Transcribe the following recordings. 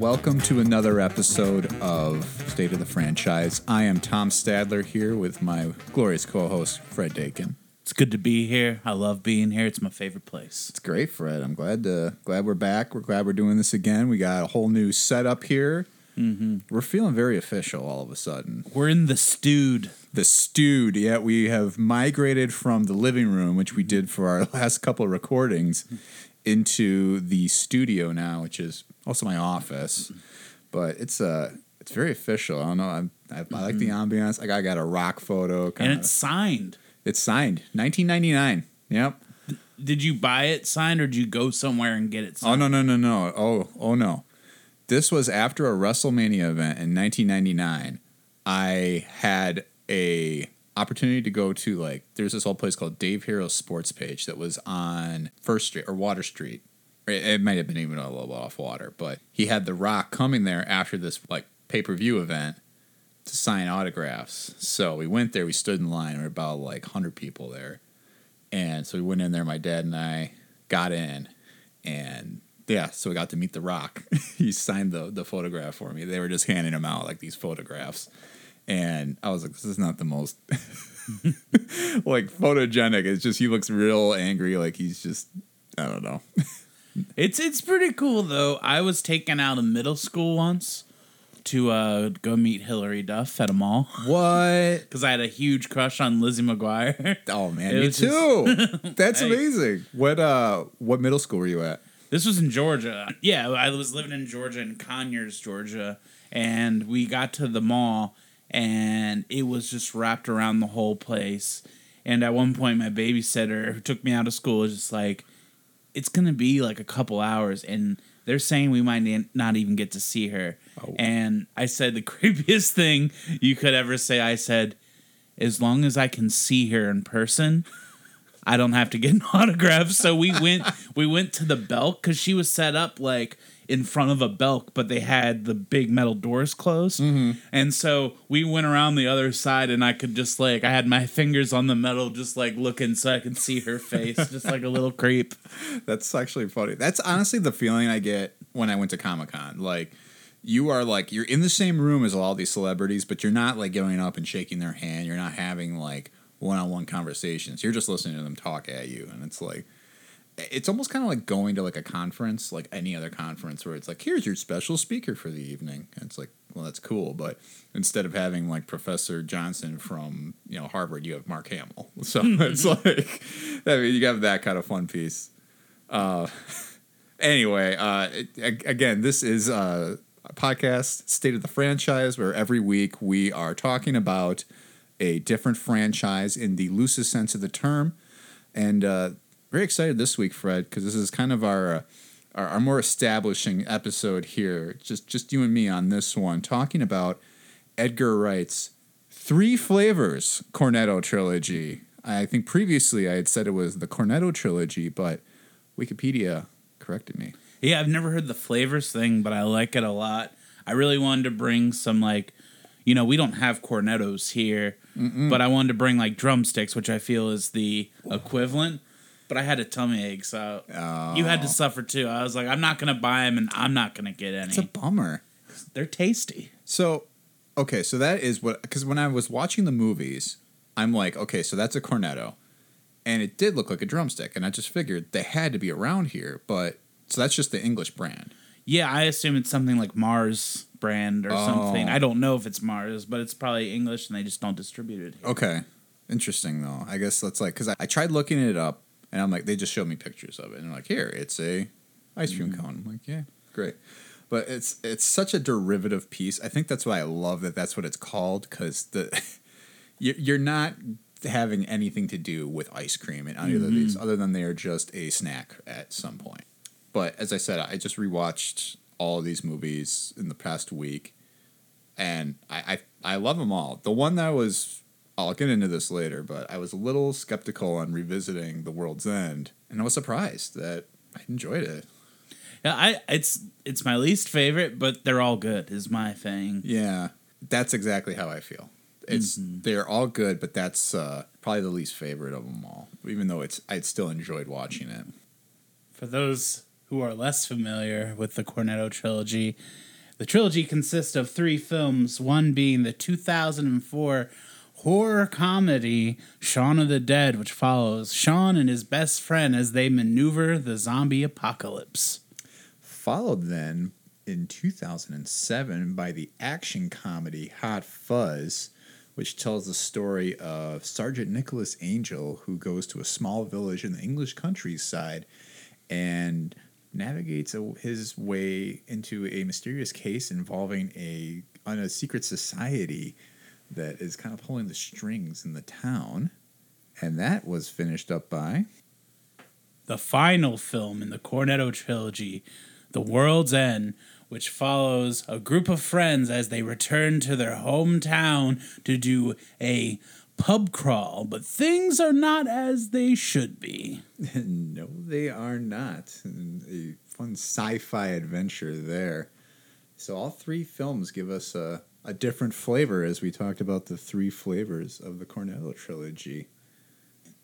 welcome to another episode of State of the Franchise. I am Tom Stadler here with my glorious co-host Fred Dakin. It's good to be here. I love being here. It's my favorite place. It's great, Fred. I'm glad to glad we're back. We're glad we're doing this again. We got a whole new setup here. Mm-hmm. We're feeling very official all of a sudden. We're in the stewed. The stewed. Yeah, we have migrated from the living room, which we did for our last couple of recordings, into the studio now, which is also my office. But it's uh it's very official. I don't know. I'm, I, I like the ambiance. Like I got a rock photo. And Kinda. it's signed. it's signed, 1999. Yep. Did you buy it signed or did you go somewhere and get it Oh signed? no no no no! Oh oh no! This was after a WrestleMania event in 1999. I had a opportunity to go to like there's this old place called Dave Hero Sports Page that was on First Street or Water Street. It, might have been even a little off water, but he had The Rock coming there after this like pay per view event to sign autographs. So we went there. We stood in line. There were about like 100 people there. And so we went in there. My dad and I got in, and yeah, so we got to meet The Rock. he signed the the photograph for me. They were just handing him out like these photographs, and I was like, "This is not the most like photogenic." It's just he looks real angry, like he's just I don't know. It's it's pretty cool though. I was taken out of middle school once to uh, go meet Hilary Duff at a mall What? because I had a huge crush on Lizzie McGuire. Oh man, It me too. That's Hey. amazing. What uh, what middle school were you at? This was in Georgia. Yeah, I was living in Georgia in Conyers, Georgia, and we got to the mall and it was just wrapped around the whole place. And at one point my babysitter who took me out of school was just like it's going to be like a couple hours and they're saying we might not even get to see her. Oh. And I said the creepiest thing you could ever say. I said, as long as I can see her in person, I don't have to get an autograph. So we went we went to the Belk because she was set up like in front of a Belk, but they had the big metal doors closed. Mm-hmm. And so we went around the other side, and I could just like I had my fingers on the metal, just like looking so I could see her face, just like a little creep. That's actually funny. That's honestly the feeling I get when I went to Comic Con. Like, you are like you're in the same room as all these celebrities, but you're not like going up and shaking their hand. You're not having like one-on-one conversations. You're just listening to them talk at you, and it's like it's almost kind of like going to like a conference, like any other conference, where it's like, here's your special speaker for the evening. And it's like, well, that's cool, but instead of having like Professor Johnson from you know Harvard, you have Mark Hamill. So it's like, I mean, you have that kind of fun piece. Uh, anyway, uh, it, again, this is uh, a podcast, State of the Franchise, where every week we are talking about a different franchise in the loosest sense of the term. And uh, very excited this week, Fred, because this is kind of our, uh, our our more establishing episode here. Just just you and me on this one, talking about Edgar Wright's Three Flavors Cornetto trilogy. I think previously I had said it was the Cornetto trilogy, but Wikipedia corrected me. Yeah, I've never heard the flavors thing, but I like it a lot. I really wanted to bring some like, you know, we don't have cornettos here, but I wanted to bring like drumsticks, which I feel is the equivalent. But I had a tummy ache, so you had to oh. suffer too. I was like, I'm not gonna buy them, and I'm not gonna get any. It's a bummer. They're tasty. So, okay, so that is what because when I was watching the movies, I'm like, okay, so that's a cornetto, and it did look like a drumstick, and I just figured they had to be around here, but so that's just the English brand. Yeah, I assume it's something like Mars brand or something. Oh. I don't know if it's Mars, but it's probably English, and they just don't distribute it. Here. Okay, interesting though. I guess that's like because I, I tried looking it up, and I'm like, they just showed me pictures of it, and they're like, here, it's a ice cream mm-hmm. cone. I'm like, yeah, great. But it's it's such a derivative piece. I think that's why I love that. That's what it's called because the you- you're not having anything to do with ice cream in either of mm-hmm. these, other than they are just a snack at some point. But as I said, I just rewatched all of these movies in the past week, and I, I I love them all. The one that was I'll get into this later, but I was a little skeptical on revisiting The World's End, and I was surprised that I enjoyed it. Yeah, I it's it's my least favorite, but they're all good. Is my thing. Yeah, that's exactly how I feel. It's they're all good, but that's uh, probably the least favorite of them all. Even though it's I'd still enjoyed watching it. For those who are less familiar with the Cornetto trilogy, The trilogy consists of three films, one being the 2004 horror comedy Shaun of the Dead, which follows Shaun and his best friend as they maneuver the zombie apocalypse. Followed then in 2007 by the action comedy Hot Fuzz, which tells the story of Sergeant Nicholas Angel, who goes to a small village in the English countryside and navigates a, his way into a mysterious case involving a on a secret society that is kind of pulling the strings in the town. And that was finished up by The final film in the Cornetto trilogy, The World's End, which follows a group of friends as they return to their hometown to do a pub crawl, but things are not as they should be. no, they are not. A fun sci-fi adventure there. So all three films give us a, a different flavor as we talked about the three flavors of the Cornetto trilogy.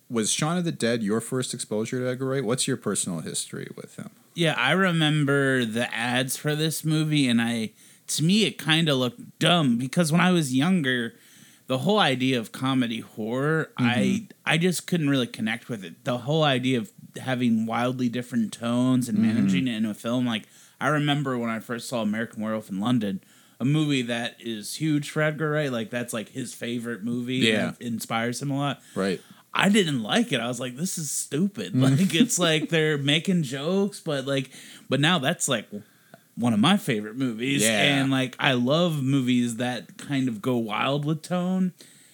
Was Shaun of the Dead your first exposure to Edgar Wright? What's your personal history with him? Yeah, I remember the ads for this movie, and I to me it kind of looked dumb because when I was younger, the whole idea of comedy horror, I mm-hmm. I just couldn't really connect with it. The whole idea of having wildly different tones and mm-hmm. managing it in a film, like I remember when I first saw American Werewolf in London, a movie that is huge for Edgar Wright, like that's like his favorite movie. Yeah. inspires him a lot. Right. I didn't like it. I was like, this is stupid. Mm. Like it's like they're making jokes, but like but now that's like one of my favorite movies. Yeah. And like I love movies that kind of go wild with tone.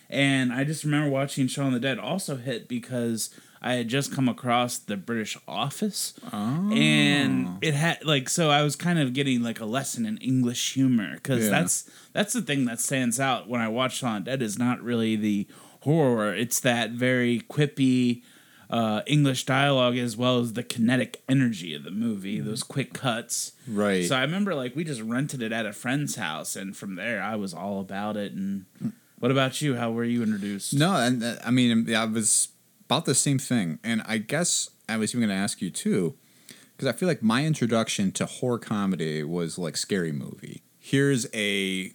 And I just remember watching Shaun the Dead also hit because I had just come across the British Office. Oh. And it had like so I was kind of getting like a lesson in English humor because Yeah. that's that's the thing that stands out when I watch Shaun of Dead is not really the horror. It's that very quippy uh, English dialogue as well as the kinetic energy of the movie, those quick cuts. Right. So I remember like we just rented it at a friend's house, and from there I was all about it. And what about you? How were you introduced? No, and uh, I mean, I was about the same thing, and I guess I was even going to ask you too, because I feel like my introduction to horror comedy was like Scary Movie. Here's a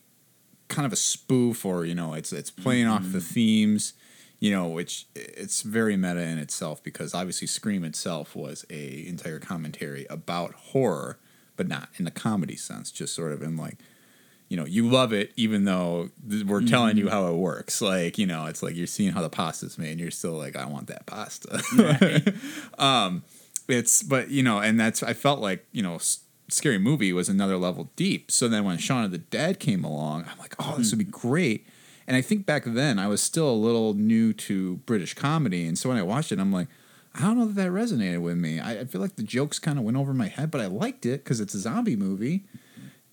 kind of a spoof, or you know, it's it's playing off the mm-hmm. themes, you know, which it's very meta in itself because obviously Scream itself was a entire commentary about horror, but not in the comedy sense, just sort of in like you know, you love it even though we're telling you how it works. Like, you know, it's like you're seeing how the pasta's made and you're still like, I want that pasta. um, it's, but, you know, and that's, I felt like, you know, Scary Movie was another level deep. So then when Shaun of the Dead came along, I'm like, oh, this would be great. And I think back then I was still a little new to British comedy. And so when I watched it, I'm like, I don't know that that resonated with me. I, I feel like the jokes kind of went over my head, but I liked it because it's a zombie movie.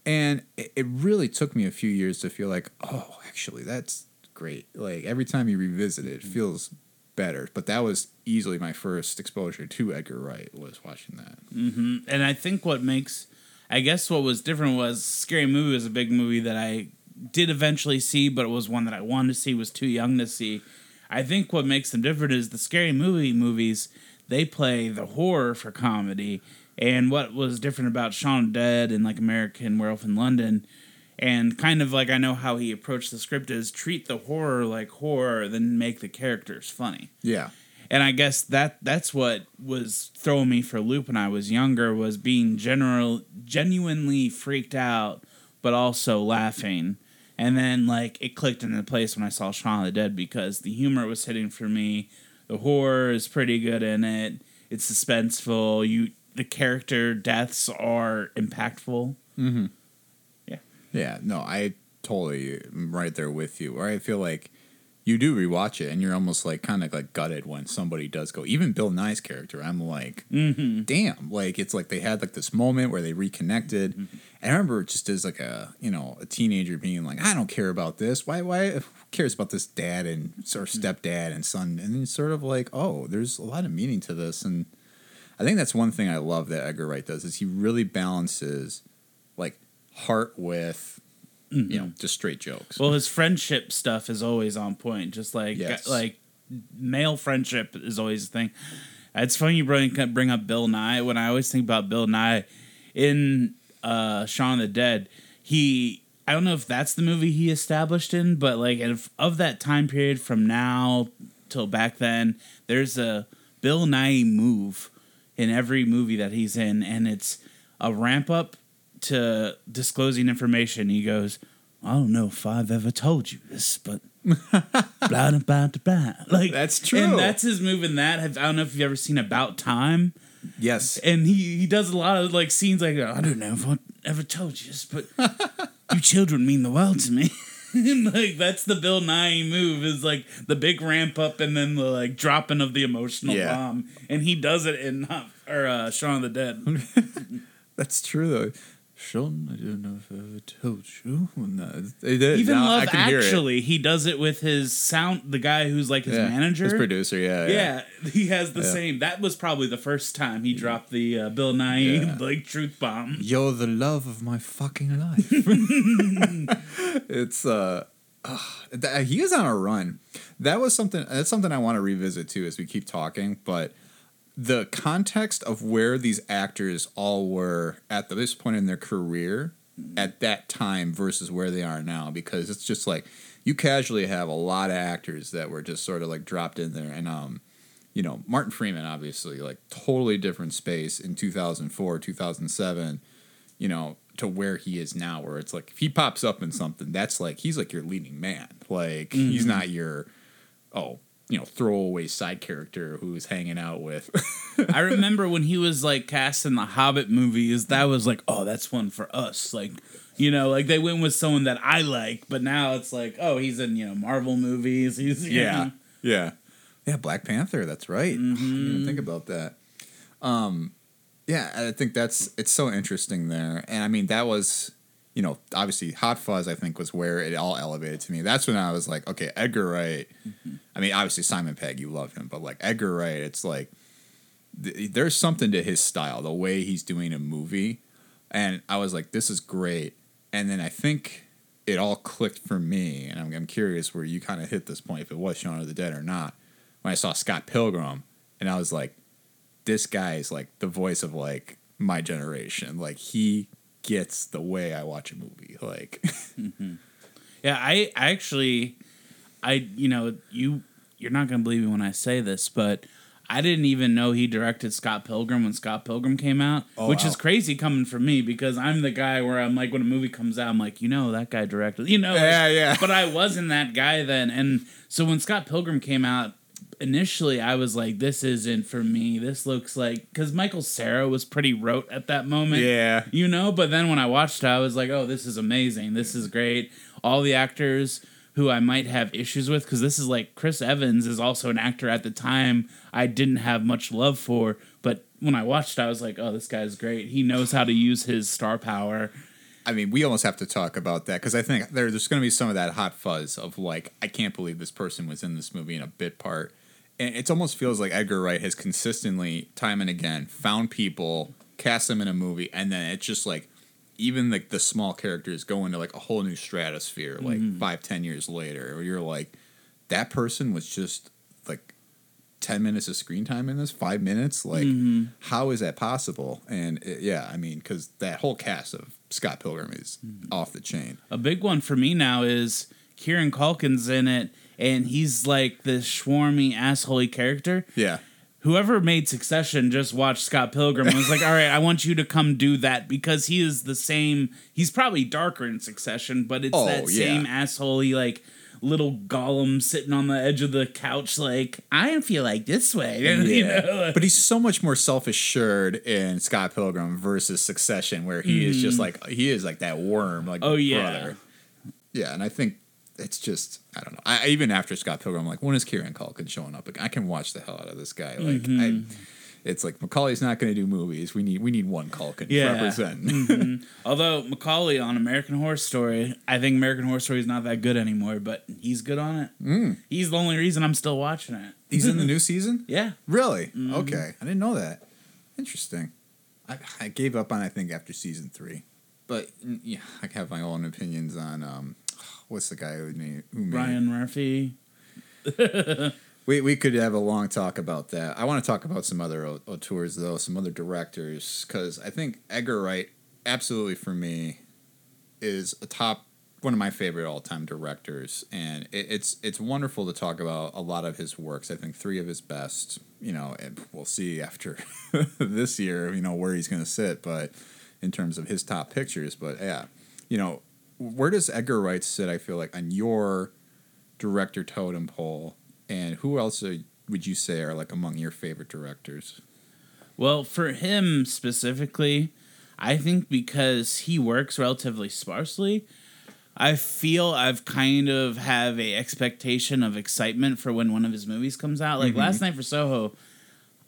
And it, really took me a few years to feel like, oh, actually, that's great. Like every time you revisit it, it feels better. But that was easily my first exposure to Edgar Wright was watching that. hmm And I think what makes, I guess what was different was Scary Movie was a big movie that I did eventually see, but it was one that I wanted to see, was too young to see. I think what makes them different is the Scary Movie movies, they play the horror for comedy. And what was different about Shaun of the Dead and like American Werewolf in London, and kind of like I know how he approached the script is treat the horror like horror, then make the characters funny Yeah. and I guess that that's what was throwing me for a loop when I was younger was being general genuinely freaked out, but also laughing. And then like it clicked into place when I saw Shaun of the Dead because the humor was hitting for me. The horror is pretty good in it. It's suspenseful. You the character deaths are impactful. Mm-hmm. Yeah. Yeah. No, I totally am right there with you. Or I feel like you do rewatch it and you're almost like kind of like gutted when somebody does go. Even Bill Nighy's character, I'm like, mm-hmm. damn. Like it's like they had like this moment where they reconnected. Mm-hmm. And I remember just as like a you know a teenager being like, I don't care about this. Why why cares about this dad and sort of stepdad and son? And then sort of like, oh, there's a lot of meaning to this. And I think that's one thing I love that Edgar Wright does is he really balances like heart with you know just straight jokes. Well, his friendship stuff is always on point. Just like Yes. like male friendship is always a thing. It's funny you bring bring up Bill Nighy. When I always think about Bill Nighy in uh, Shaun of the Dead, he I don't know if that's the movie he established in, but like of, of that time period from now till back then, there's a Bill Nighy move in every movie that he's in, and it's a ramp up to disclosing information. He goes, I don't know if I've ever told you this, but blah blah blah blah. Like That's true. and that's his move in that. I don't know if you've ever seen About Time Yes. and he he does a lot of like scenes like I don't know if I've ever told you this, but you children mean the world to me. like that's the Bill Nighy move is like the big ramp up and then the like dropping of the emotional Yeah. bomb, and he does it in or uh, Shaun of the Dead. That's true though. Sean, I don't know if I ever told you. No, they did. Even Now I Love can hear it. Actually, he does it with his sound. The guy who's like his Yeah, manager, his producer. Yeah, Yeah, he has the Yeah. same. That was probably the first time he dropped the uh, Bill Nighy Yeah. like truth bomb. You're the love of my fucking life. it's uh, that, he is on a run. That was something. That's something I want to revisit too as we keep talking. But the context of where these actors all were at this point in their career at that time versus where they are now, because it's just like you casually have a lot of actors that were just sort of like dropped in there, and um, you know, Martin Freeman obviously like totally different space in 2004, 2007, you know, to where he is now where it's like if he pops up in something, that's like he's like your leading man. Like he's not your oh, you know, throwaway side character who's hanging out with I remember when he was like cast in the Hobbit movies, that was like, oh, that's one for us. Like, you know, like they went with someone that I like, but now it's like, oh, he's in, you know, Marvel movies. He's, Yeah. know. Yeah. Yeah, Black Panther, that's right. I didn't even think about that. Um yeah, I think that's it's so interesting there. And I mean that was you know, obviously Hot Fuzz I think was where it all elevated to me. That's when I was like, okay, Edgar Wright. I mean, obviously Simon Pegg, you love him, but like Edgar Wright, it's like th- there's something to his style, the way he's doing a movie. And I was like, this is great. And then I think it all clicked for me. And I'm, I'm curious where you kind of hit this point, if it was Shaun of the Dead or not, when I saw Scott Pilgrim. And I was like, this guy is like the voice of like my generation. Like he gets the way I watch a movie. Like, mm-hmm. Yeah, I, I actually, I, you know, you, you're not going to believe me when I say this, but I didn't even know he directed Scott Pilgrim when Scott Pilgrim came out, Oh, which wow. is crazy coming from me because I'm the guy where I'm like, when a movie comes out, I'm like, you know, that guy directed, you know, like- Yeah, yeah. But I wasn't that guy then, and so when Scott Pilgrim came out, initially I was like, this isn't for me. This looks like because Michael Cera was pretty rote at that moment, yeah. you know. But then when I watched it, I was like, oh, this is amazing. This is great. All the actors who I might have issues with because this is like Chris Evans is also an actor at the time I didn't have much love for, but when I watched, I was like, oh, this guy's great. He knows how to use his star power. I mean, we almost have to talk about that because I think there, there's going to be some of that hot fuzz of like, I can't believe this person was in this movie in a bit part. And it almost feels like Edgar Wright has consistently, time and again, found people, cast them in a movie, and then it's just like, even like the small characters go into like a whole new stratosphere, like mm-hmm. five, ten years later, where you're like, that person was just like 10 minutes of screen time in this? Five minutes? Like mm-hmm. how is that possible? And it, yeah i mean because that whole cast of scott pilgrim is mm-hmm. off the chain. A big one for me now is Kieran Culkin's in it, and he's like this schwarmy, assholey character. yeah whoever made Succession just watched Scott Pilgrim and was like, all right, I want you to come do that because he is the same. He's probably darker in Succession, but it's Oh, that yeah. same assholey, like little golem sitting on the edge of the couch, like, I feel like this way. you know? but he's so much more self-assured in scott pilgrim versus succession where he is just like he is like that worm like Mm. Oh, yeah. brother yeah and i think it's just i don't know I, even after scott pilgrim I'm like when is kieran culkin showing up i can watch the hell out of this guy like Mm-hmm. I, it's like Macaulay's not going to do movies. We need we need one Culkin Yeah. to represent. Mm-hmm. Although Macaulay on American Horror Story, I think American Horror Story is not that good anymore, but he's good on it. Mm. He's the only reason I'm still watching it. He's in the new season. Yeah. Really? Mm-hmm. Okay, I didn't know that. Interesting. I, I gave up on I think after season three, but yeah, I have my own opinions on um, what's the guy who made who made Ryan Murphy. We we could have a long talk about that. I want to talk about some other au- auteurs though, some other directors, because I think Edgar Wright absolutely for me is a top one of my favorite all time directors, and it, it's it's wonderful to talk about a lot of his works. I think three of his best. You know, and we'll see after this year. You know where he's going to sit, but in terms of his top pictures, but yeah, you know, where does Edgar Wright sit? I feel like on your director totem pole, and who else are, would you say are like among your favorite directors? Well, for him specifically, I think because he works relatively sparsely, I feel I've kind of have a expectation of excitement for when one of his movies comes out. Like Mhm. last night for Soho,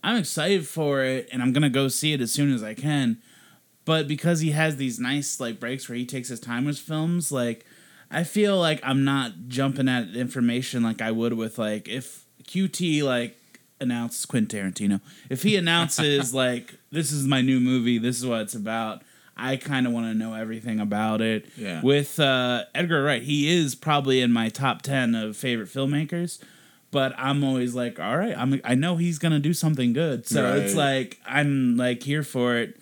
I'm excited for it and I'm gonna go see it as soon as I can. But because he has these nice like breaks where he takes his time with films, like I feel like I'm not jumping at information like I would with like if QT like announces Quentin Tarantino. If he announces like this is my new movie, this is what it's about. I kind of want to know everything about it. Yeah. With uh, Edgar Wright, he is probably in my top ten of favorite filmmakers. But I'm always like, all right, I'm I know he's gonna do something good. So it's like I'm like here for it.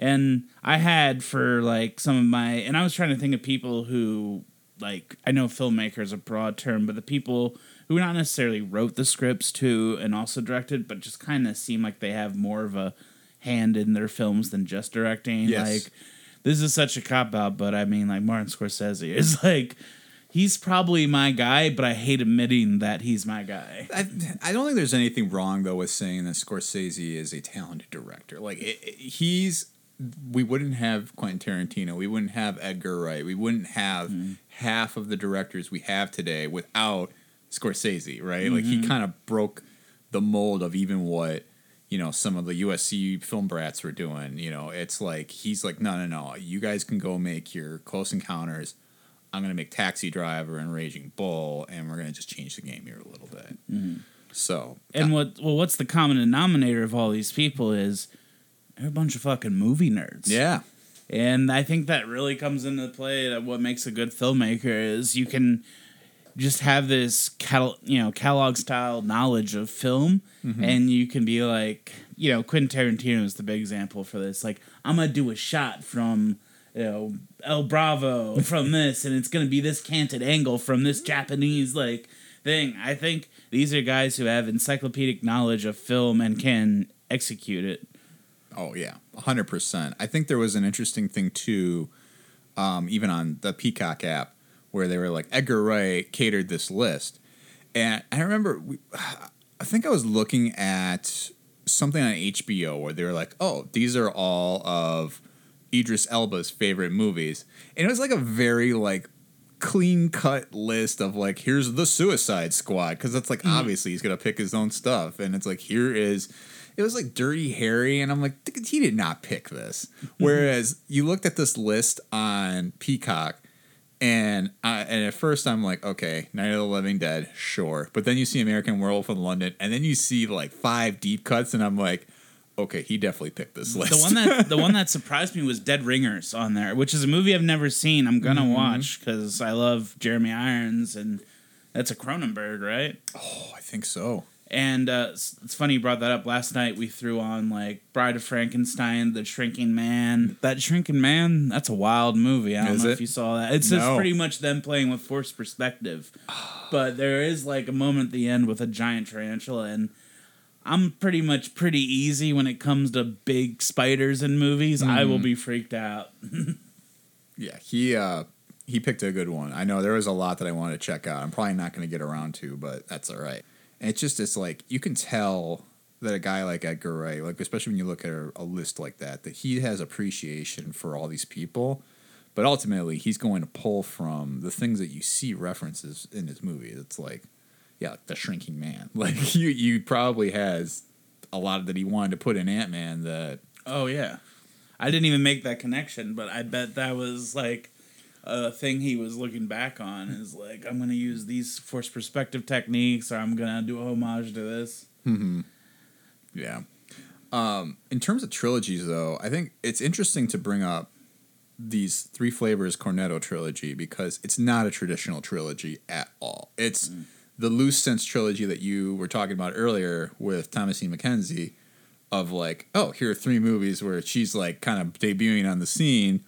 And I had for like some of my and I was trying to think of people who like I know filmmaker is a broad term, but the people who not necessarily wrote the scripts too and also directed, but just kind of seem like they have more of a hand in their films than just directing. Yes. Like this is such a cop out, but I mean like Martin Scorsese is like he's probably my guy, but I hate admitting that he's my guy. I, I don't think there's anything wrong though with saying that Scorsese is a talented director. Like it, it- he's, we wouldn't have Quentin Tarantino, we wouldn't have Edgar Wright, we wouldn't have mm-hmm. half of the directors we have today without Scorsese, right? Like he mm-hmm. kind of broke the mold of even what you know some of the USC film brats were doing. You know, it's like he's like, no, no, no, you guys can go make your Close Encounters. I'm gonna make Taxi Driver and Raging Bull, and we're gonna just change the game here a little bit. Mm-hmm. So, And what well what's the common denominator of all these people is they're a bunch of fucking movie nerds. yeah, And I think that really comes into play that what makes a good filmmaker is you can just have this catal- you know catalog style knowledge of film mm-hmm. and you can be like you know Quentin Tarantino is the big example for this. Like I'm gonna do a shot from you know El Bravo from this and it's gonna be this canted angle from this Japanese like thing. I think these are guys who have encyclopedic knowledge of film and can execute it Oh yeah, hundred percent. I think there was an interesting thing too, um, even on the Peacock app, where they were like Edgar Wright catered this list, and I remember, we, I think I was looking at something on HBO where they were like, "Oh, these are all of Idris Elba's favorite movies," and it was like a very like clean cut list of like here's the Suicide Squad because that's like obviously he's gonna pick his own stuff, and it's like here is it was like Dirty Harry, and I'm like he did not pick this. Whereas you looked at this list on Peacock. And I, and at first I'm like, okay, Night of the Living Dead, sure. But then you see American Werewolf in London, and then you see like five deep cuts, and I'm like, okay, he definitely picked this list. The one that the one that surprised me was Dead Ringers on there, which is a movie I've never seen. I'm gonna Mm-hmm. watch because I love Jeremy Irons and that's a Cronenberg, right? oh, I think so. And uh, it's, it's funny you brought that up. Last night we threw on like Bride of Frankenstein, The Shrinking Man. That Shrinking Man, that's a wild movie. I don't Is know it? if you saw that. It's just pretty much them playing with forced perspective. but there is like a moment at the end with a giant tarantula and. I'm pretty much pretty easy when it comes to big spiders in movies. I Mm-hmm. will be freaked out. Yeah, he uh he picked a good one. I know there was a lot that I wanted to check out. I'm probably not going to get around to, but that's all right. And it's just it's like you can tell that a guy like Edgar Wright, like especially when you look at a, list like that, that he has appreciation for all these people. But ultimately, he's going to pull from the things that you see references in his movie. It's like, yeah, the shrinking man. Like you, you probably has a lot that he wanted to put in Ant Man that Oh yeah, I didn't even make that connection, but I bet that was like a thing he was looking back on. Is like I'm gonna use these forced perspective techniques, or I'm gonna do a homage to this. Yeah. Um, in terms of trilogies, though, I think it's interesting to bring up these Three Flavors Cornetto trilogy because it's not a traditional trilogy at all. It's the loose sense trilogy that you were talking about earlier with Thomasin McKenzie of like, oh, here are three movies where she's like kind of debuting on the scene.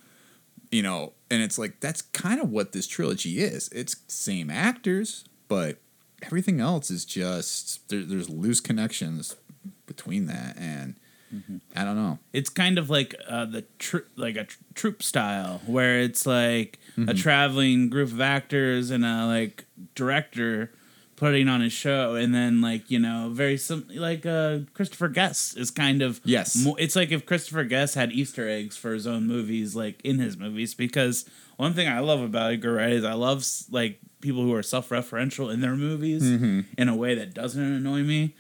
You know, and it's like that's kind of what this trilogy is. It's same actors, but everything else is just there, there's loose connections between that, and I don't know. It's kind of like uh, the tr- like a tr- troupe style where it's like a traveling group of actors and a like director putting on a show, and then like you know very sim- like uh, Christopher Guest is kind of Yes. mo- it's like if Christopher Guest had Easter eggs for his own movies, like in his movies, because one thing I love about Edgar Wright is I love like people who are self-referential in their movies in a way that doesn't annoy me.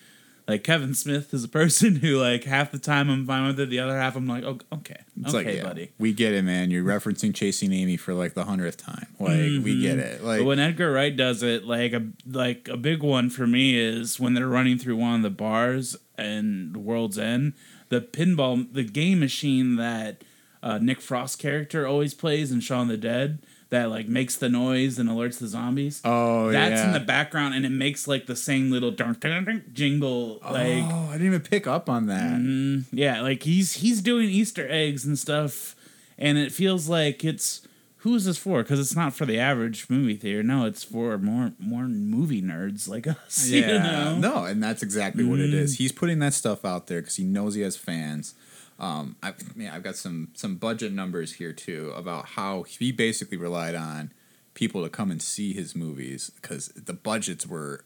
Like Kevin Smith is a person who like half the time I'm fine with it, the other half I'm like, oh, okay, It's okay, like, yeah, buddy. we get it, man. You're referencing Chasing Amy for like the hundredth time. Like we get it. Like But when Edgar Wright does it, like a like a big one for me is when they're running through one of the bars and World's End, the pinball, the game machine that uh, Nick Frost character always plays in Shaun the Dead, that like makes the noise and alerts the zombies. oh That's yeah. in the background, and it makes like the same little dun, dun, dun, jingle. Like, oh, I didn't even pick up on that. mm, yeah, like he's he's doing Easter eggs and stuff, and it feels like it's who is this for? Because it's not for the average movie theater. No, it's for more more movie nerds like us. Yeah, you know? no, and that's exactly what it is. He's putting that stuff out there because he knows he has fans. Um, I, yeah, I've got some some budget numbers here too about how he basically relied on people to come and see his movies because the budgets were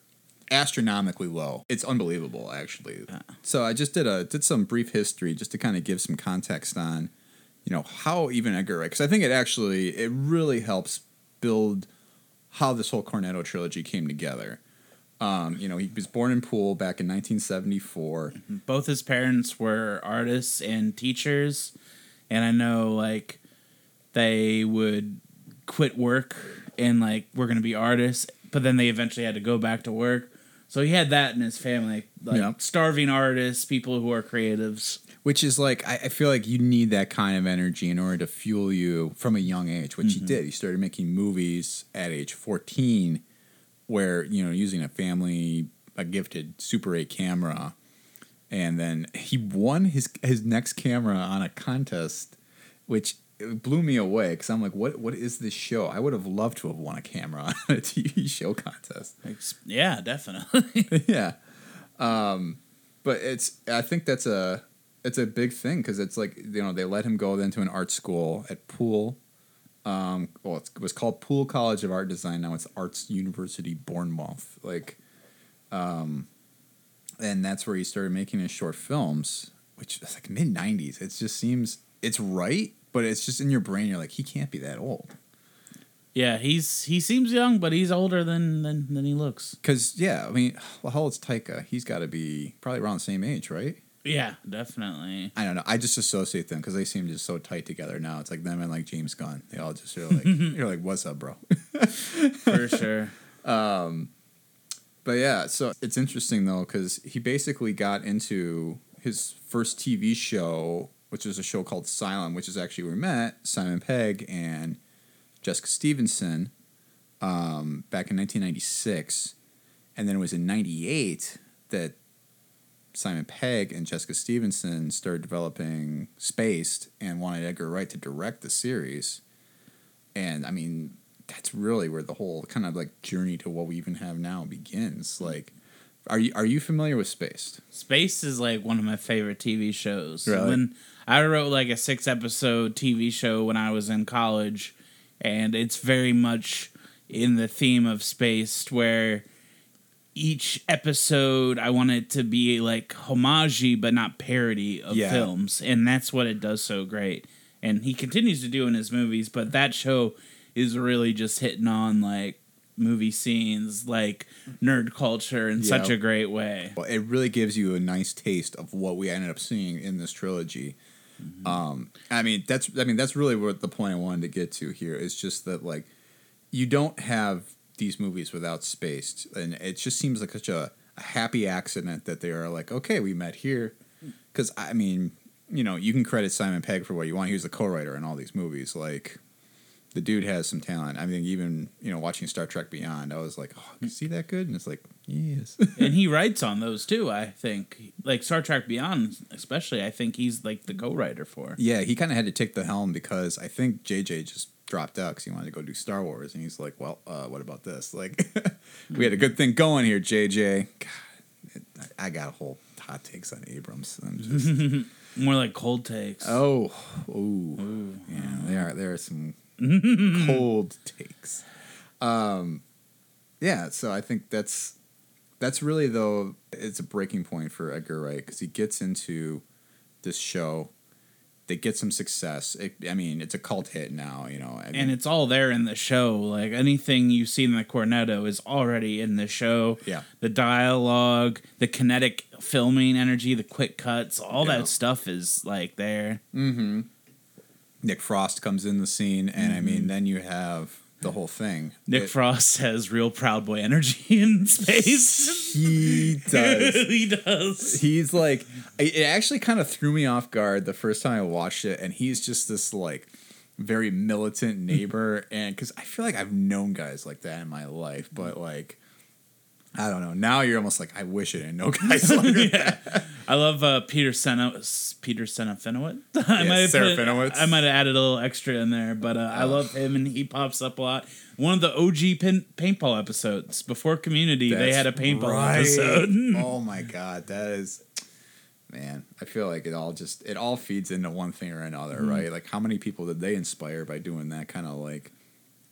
astronomically low. It's unbelievable, actually. So I just did a did some brief history just to kind of give some context on, you know, how even Edgar Wright because I think it actually it really helps build how this whole Cornetto trilogy came together. Um, you know, he was born in Poole back in 1974. Both his parents were artists and teachers, and I know like they would quit work and like we're gonna be artists, but then they eventually had to go back to work. So he had that in his family, like Yeah. starving artists, people who are creatives. Which is like I, I feel like you need that kind of energy in order to fuel you from a young age, which he did. He started making movies at age 14 where, you know, using a family a gifted Super 8 camera and then he won his his next camera on a contest which blew me away cuz I'm like what what is this show? I would have loved to have won a camera on a TV show contest. Yeah, definitely. yeah. Um, but it's I think that's a it's a big thing because it's like you know they let him go then to an art school at Poole. Um, well, it was called Poole College of Art Design. Now it's Arts University Bournemouth. Like, um, and that's where he started making his short films, which is like mid '90s. It just seems it's right, but it's just in your brain. You're like, he can't be that old. yeah, he's he seems young, but he's older than than, than he looks. Because yeah, I mean, well, how old's Taika? He's got to be probably around the same age, right? Yeah, definitely. I don't know. I just associate them because they seem just so tight together now. It's like them and like James Gunn. They all just are like, you're like, what's up, bro? For sure. Um, But yeah, so it's interesting though because he basically got into his first TV show, which was a show called Asylum, which is actually where we met Simon Pegg and Jessica Stevenson um, back in 1996, and then it was in '98 that Simon Pegg and Jessica Stevenson started developing Spaced and wanted Edgar Wright to direct the series. And I mean, that's really where the whole kind of like journey to what we even have now begins. Like, are you are you familiar with Spaced? Space is like one of my favorite TV shows. Really? When I wrote like a six episode TV show when I was in college, and it's very much in the theme of Spaced, where each episode I want it to be like homage but not parody of Yeah. films, and that's what it does so great. And he continues to do in his movies, but that show is really just hitting on like movie scenes, like nerd culture in such a great way. Well, it really gives you a nice taste of what we ended up seeing in this trilogy. Um, I mean, that's I mean that's really what the point I wanted to get to here is just that like you don't have these movies without Spaced, and it just seems like such a, a happy accident that they are like, okay, we met here, because I mean, you know, you can credit Simon Pegg for what you want. He was the co-writer in all these movies, like. The dude has some talent. I mean, even you know, watching Star Trek Beyond, I was like, "Oh, is he that good?" And it's like, Yes. and he writes on those too. I think, like Star Trek Beyond, especially. I think he's like the co-writer for. yeah, he kind of had to take the helm because I think JJ just dropped out because he wanted to go do Star Wars, and he's like, "Well, uh, what about this? Like, we had a good thing going here, JJ. God, it, I got a whole hot takes on Abrams. I'm just, More like cold takes. oh, ooh, yeah, there are there are some cold takes. Um, yeah, so I think that's that's really though it's a breaking point for Edgar Wright because he gets into this show, they get some success. It, I mean, it's a cult hit now, you know. I mean, and it's all there in the show. Like anything you see in the cornetto is already in the show. Yeah. The dialogue, the kinetic filming energy, the quick cuts, all Yeah. that stuff is like there. Mhm. Nick Frost comes in the scene, and I mean, then you have the whole thing. Nick It- Frost has real Proud Boy energy in space. he does. he does. he's like it actually kind of threw me off guard the first time I watched it, and he's just this like very militant neighbor, and because I feel like I've known guys like that in my life, but like I don't know. Now you're almost like I wish it didn't know guys like that. I love uh, Peter Sena Peter Serafinowicz. I Yeah, might have put- I might have added a little extra in there, but uh, I Oh. love him and he pops up a lot. One of the OG pin- paintball episodes before Community, they had a paintball right. episode. oh my god, that is man. I feel like it all just it all feeds into one thing or another, Mm-hmm. right? Like how many people did they inspire by doing that kind of like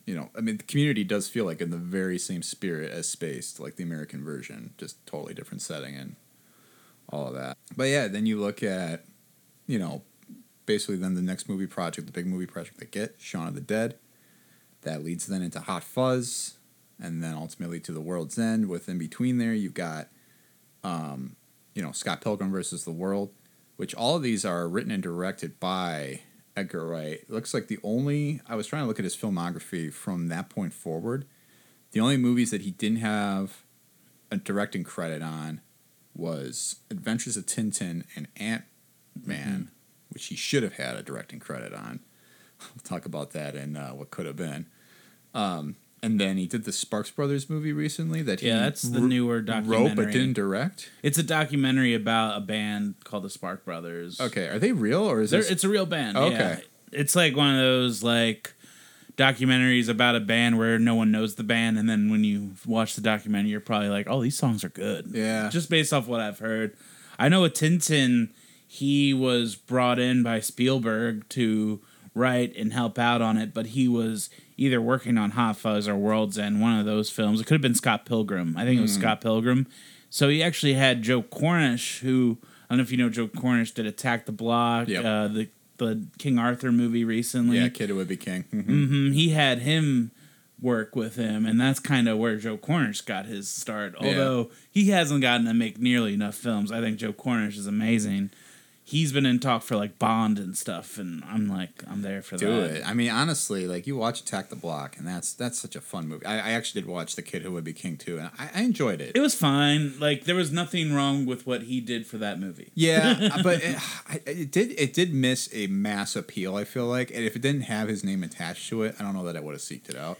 you know, I mean, the community does feel like in the very same spirit as Spaced, like the American version, just totally different setting and all of that. But yeah, then you look at, you know, basically then the next movie project, the big movie project they get, Shaun of the Dead. That leads then into Hot Fuzz, and then ultimately to The World's End. With in between there, you've got, um, you know, Scott Pilgrim versus the World, which all of these are written and directed by Edgar Wright. It looks like the only I was trying to look at his filmography from that point forward. The only movies that he didn't have a directing credit on was Adventures of Tintin and Ant Man, which he should have had a directing credit on. We'll talk about that in uh, what could have been. Um, and then he did the Sparks Brothers movie recently that he Yeah, that's the wr- newer wrote but didn't direct. It's a documentary about a band called the Spark Brothers. Okay, are they real or is this? it's a real band. Okay. Yeah. It's like one of those like documentaries about a band where no one knows the band, and then when you watch the documentary, you're probably like, "Oh, these songs are good." Yeah. Just based off what I've heard, I know with Tintin, he was brought in by Spielberg to write and help out on it, but he was either working on Hot Fuzz or World's End, one of those films. It could have been Scott Pilgrim. I think it was Scott Pilgrim. So he actually had Joe Cornish, who I don't know if you know Joe Cornish did Attack the Block, Yep. uh, the the King Arthur movie recently. yeah, Kid Would Be King. Mhm. hmm He had him work with him, and that's kind of where Joe Cornish got his start. Yeah. Although he hasn't gotten to make nearly enough films, I think Joe Cornish is amazing. He's been in talk for like Bond and stuff, and I'm like, I'm there for Do that. it. I mean, honestly, like you watch Attack the Block, and that's that's such a fun movie. I, I actually did watch The Kid Who Would Be King too, and I, I enjoyed it. It was fine. Like there was nothing wrong with what he did for that movie. Yeah, but it, it did it did miss a mass appeal. I feel like, and if it didn't have his name attached to it, I don't know that I would have seeked it out.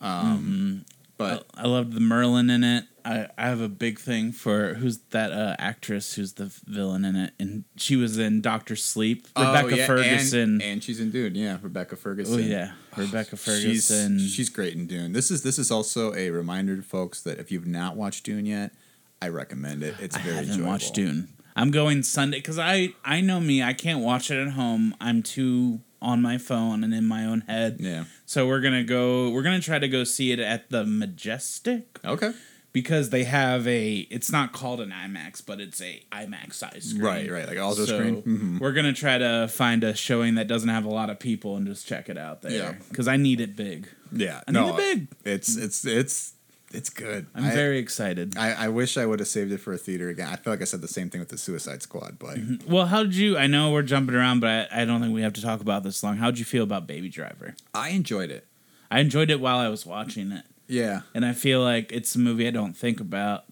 Um, but I loved the Merlin in it. I, I have a big thing for who's that uh, actress who's the villain in it, and she was in Doctor Sleep. Rebecca oh, yeah, Ferguson. and, and she's in Dune. Yeah, Rebecca Ferguson. oh yeah, Rebecca Ferguson. She's, she's great in Dune. This is this is also a reminder to folks that if you've not watched Dune yet, I recommend it. It's very. I haven't enjoyable. watched Dune. I'm going Sunday because I I know me. I can't watch it at home. I'm too on my phone and in my own head. Yeah. So we're gonna go. We're gonna try to go see it at the Majestic Okay. because they have a. It's not called an IMAX, but it's a IMAX size screen. Right. Right. Like auto So screen. Mhm. we're gonna try to find a showing that doesn't have a lot of people and just check it out there. Yeah. because I need it big. Yeah. I no, need it big. It's it's it's it's good. I'm I- very excited. I, I wish I would have saved it for a theater again. I feel like I said the same thing with the Suicide Squad, but mm-hmm. well, how did you? I know we're jumping around, but I, I don't think we have to talk about this long. How did you feel about Baby Driver? I enjoyed it. I enjoyed it while I was watching it, Yeah. and I feel like it's a movie I don't think about,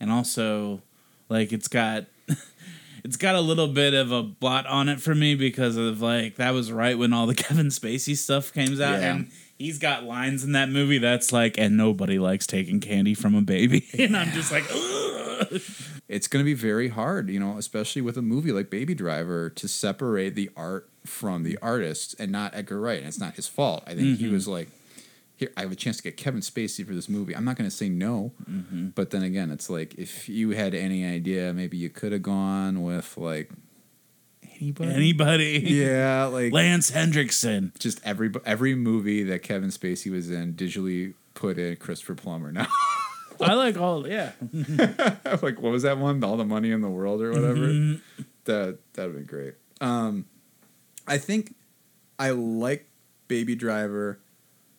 and also like it's got. It's got a little bit of a blot on it for me because of like that was right when all the Kevin Spacey stuff came out, Yeah. and he's got lines in that movie that's like, and nobody likes taking candy from a baby, and I'm just like, Ugh. it's going to be very hard, you know, especially with a movie like Baby Driver, to separate the art from the artist and not Edgar Wright. And it's not his fault. I think he mm-hmm. was like, here, I have a chance to get Kevin Spacey for this movie. I'm not going to say no. Mm-hmm. But then again, it's like, if you had any idea, maybe you could have gone with like anybody. anybody, yeah, like Lance Henriksen. just every every movie that Kevin Spacey was in digitally put in Christopher Plummer now. I like all, yeah. like what was that one? All the money in the world or whatever. That that would be great. Um, I think I like Baby Driver.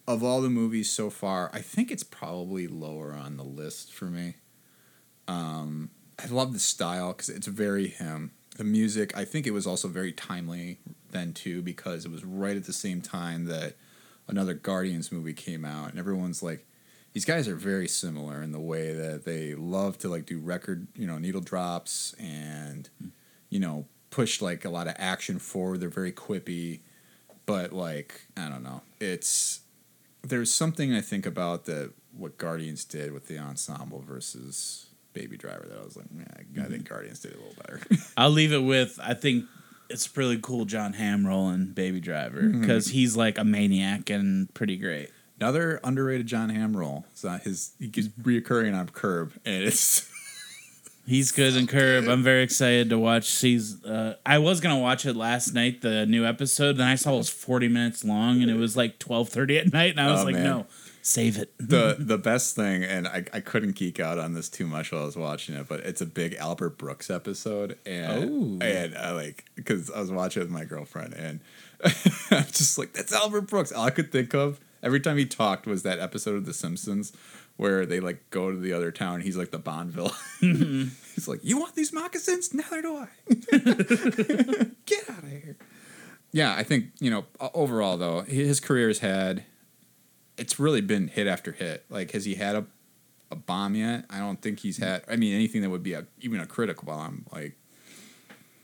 Of all the movies so far, I think it's probably lower on the list for me. Um, I love the style because it's very him. The music, I think it was also very timely then too because it was right at the same time that another Guardians movie came out, and everyone's like, these guys are very similar in the way that they love to like do record, you know, needle drops and hmm. you know push like a lot of action forward. They're very quippy, but like I don't know, it's there's something I think about that what Guardians did with the ensemble versus Baby Driver that I was like, yeah, I think mm-hmm. Guardians did a little better. I'll leave it with I think it's really cool Jon Hamm rolling Baby Driver mm-hmm. because he's like a maniac and pretty great. Another underrated Jon Hamm role. Not his. He keeps mm-hmm. reoccurring on Curb, and it's He's good in Curb. I'm very excited to watch. Sees, uh, I was gonna watch it last night, the new episode, then I saw it was 40 minutes long, and it was like 12:30 at night, and I was Oh, like, man. no, save it. the the best thing, and I, I couldn't geek out on this too much while I was watching it, but it's a big Albert Brooks episode, and Oh. and I like because I was watching it with my girlfriend, and I'm just like that's Albert Brooks. All I could think of every time he talked was that episode of The Simpsons where they like go to the other town. He's like the Bond villain. Mm-hmm. he's like, "You want these moccasins? Neither do I. Get out of here." Yeah, I think you know. Overall, though, his career's had it's really been hit after hit. Like, has he had a a bomb yet? I don't think he's had. I mean, anything that would be a even a critical bomb. Like,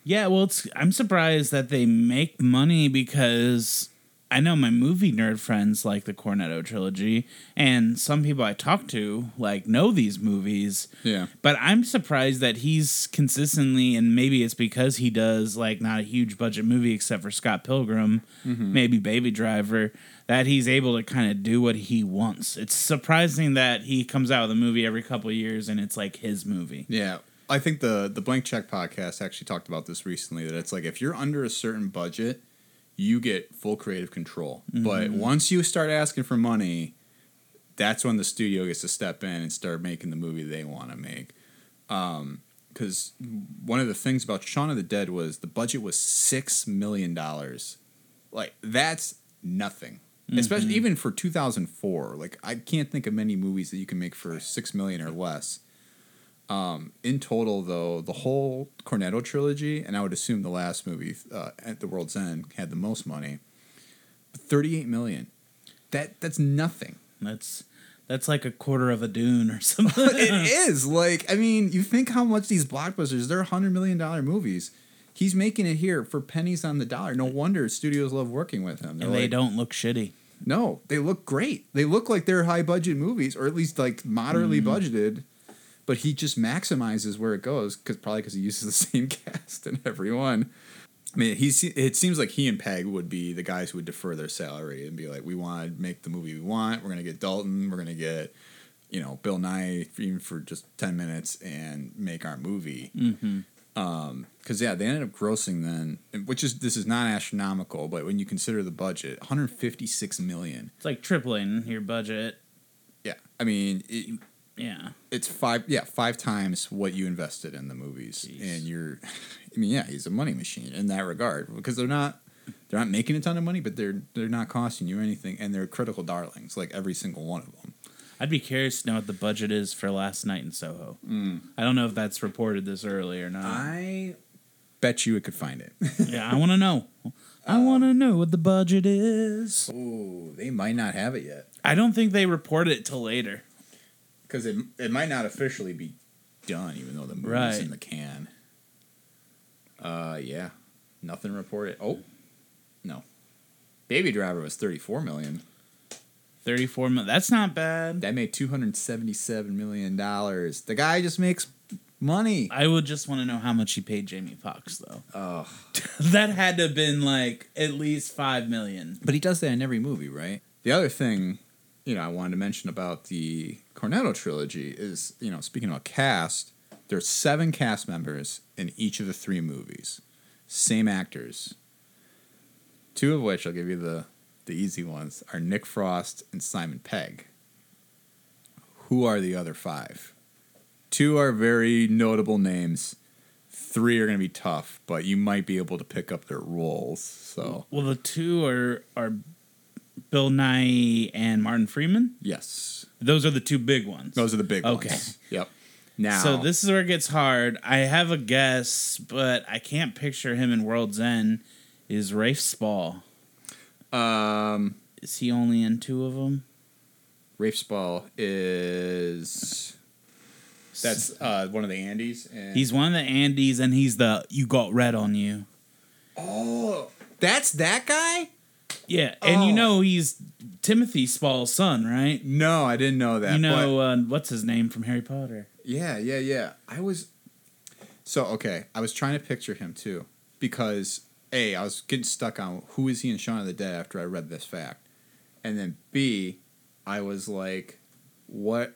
Yeah, well, it's I'm surprised that they make money because I know my movie nerd friends like the Cornetto trilogy, and some people I talk to like know these movies. yeah, But I'm surprised that he's consistently, and maybe it's because he does like not a huge budget movie except for Scott Pilgrim, mm-hmm. maybe Baby Driver, that he's able to kind of do what he wants. It's surprising that he comes out with a movie every couple of years and it's like his movie. yeah. I think the the Blank Check podcast actually talked about this recently. That it's like if you're under a certain budget, you get full creative control. Mm-hmm. But once you start asking for money, that's when the studio gets to step in and start making the movie they want to make. Um, because one of the things about Shaun of the Dead was the budget was six million dollars. Like that's nothing, especially even for two thousand four. Like I can't think of many movies that you can make for six million or less. Um, in total, though, the whole Cornetto trilogy, and I would assume the last movie, uh, at the World's End, had the most money. Thirty-eight million. That that's nothing. That's that's like a quarter of a dune or something. it is like I mean, you think how much these blockbusters? They're hundred million dollar movies. He's making it here for pennies on the dollar. No wonder studios love working with him. They're and they like, don't look shitty. No, they look great. They look like they're high budget movies, or at least like moderately mm. budgeted. But he just maximizes where it goes, because probably because he uses the same cast in every one. I mean, he's. It seems like he and Pegg would be the guys who would defer their salary and be like, "We want to make the movie we want. We're gonna get Dalton. We're gonna get, you know, Bill Nighy even for just ten minutes and make our movie." Mm-hmm. Um, because yeah, they ended up grossing then, which is this is not astronomical, but when you consider the budget, 156 million. It's like tripling your budget. Yeah, I mean, it, Yeah. it's five yeah five times what you invested in the movies, Jeez. and you're, I mean, yeah, he's a money machine in that regard because they're not they're not making a ton of money, but they're they're not costing you anything, and they're critical darlings, like every single one of them. I'd be curious to know what the budget is for Last Night in Soho. I don't know if that's reported this early or not. I bet you it could find it. yeah, I want to know. I want to know what the budget is. Ooh, they might not have it yet. I don't think they report it till later. because it it might not officially be done, even though the movie's Right. in the can. Uh, yeah, nothing reported. Oh, no, Baby Driver was thirty four million. 34 million. That's not bad. That made two hundred seventy-seven million dollars. The guy just makes money. I would just want to know how much he paid Jamie Foxx though. Oh, that had to have been like at least 5 million. but he does that in every movie, right? The other thing, you know, I wanted to mention about the Cornetto trilogy is, you know, speaking about cast, there's seven cast members in each of the three movies, same actors. Two of which I'll give you the the easy ones are Nick Frost and Simon Pegg. Who are the other five? Two are very notable names. Three are going to be tough, but you might be able to pick up their roles. So Well, the two are are Bill Nighy and Martin Freeman. yes, Those are the two big ones. those are the big Okay. ones. Okay. Yep. Now, So this is where it gets hard. I have a guess, but I can't picture him in World's End. Is Rafe Spall? Um, Is he only in two of them? Rafe Spall is that's uh, one of the Andys. And He's one of the Andys, and he's the "You Got Red on You." oh, that's that guy. Yeah, and you Oh. know he's Timothy Spall's son, right? No, I didn't know that. you but- know uh, what's his name from Harry Potter? Yeah, yeah, yeah. I was so okay. I was trying to picture him too because a I was getting stuck on who is he in Shaun of the Dead after I read this fact, and then b I was like, what?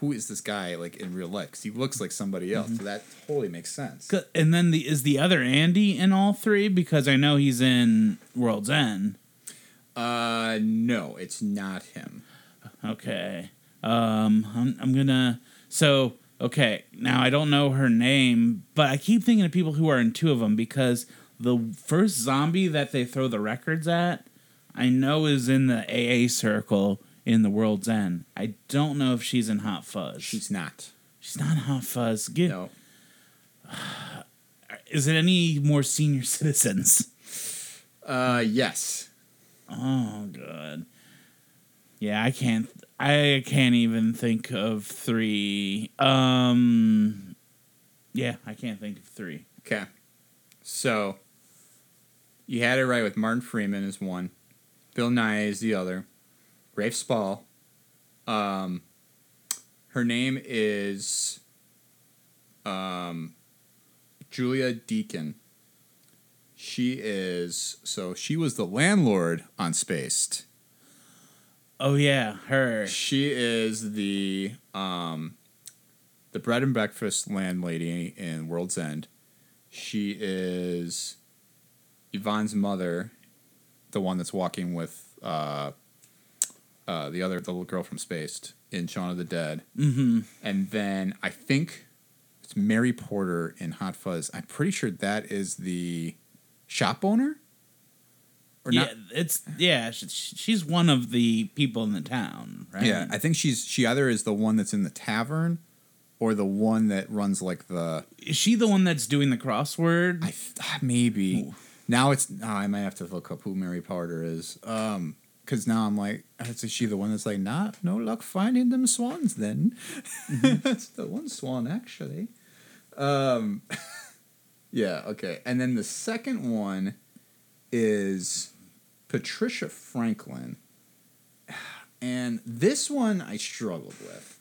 Who is this guy like in real life? Because he looks like somebody else. So that totally makes sense. And then the is the other Andy in all three because I know he's in World's End. Uh, no, it's not him. Okay. Um, I'm, I'm gonna. So okay, now I don't know her name, but I keep thinking of people who are in two of them because the first zombie that they throw the records at, I know is in the AA circle in the World's End. I don't know if she's in Hot Fuzz. She's not. she's not in Hot Fuzz. Get, No. Is it any more senior citizens? Uh, yes. Oh god. Yeah, I can't I can't even think of 3. Um Yeah, I can't think of 3. Okay. So you had it right with Martin Freeman is one, Bill Nighy is the other, Rafe Spall. Um, her name is um, Julia Deakin. She is so she was the landlord on Spaced. Oh yeah, her. She is the um, the bread and breakfast landlady in World's End. She is Yvonne's mother, the one that's walking with uh, uh, the other the little girl from Spaced in Shaun of the Dead. Mhm. And then I think it's Mary Porter in Hot Fuzz. I'm pretty sure that is the shop owner. Or yeah, not? it's yeah, sh- sh- she's one of the people in the town, right? Yeah, I think she's she either is the one that's in the tavern, or the one that runs like the Is she the one that's doing the crossword? I th- ah, maybe Ooh. Now it's oh, I might have to look up who Mary Porter is. Um, because now I'm like, is she the one that's like, not no luck finding them swans? Then that's the one swan actually. Um, yeah, okay, and then the second one is Patricia Franklin, and this one I struggled with,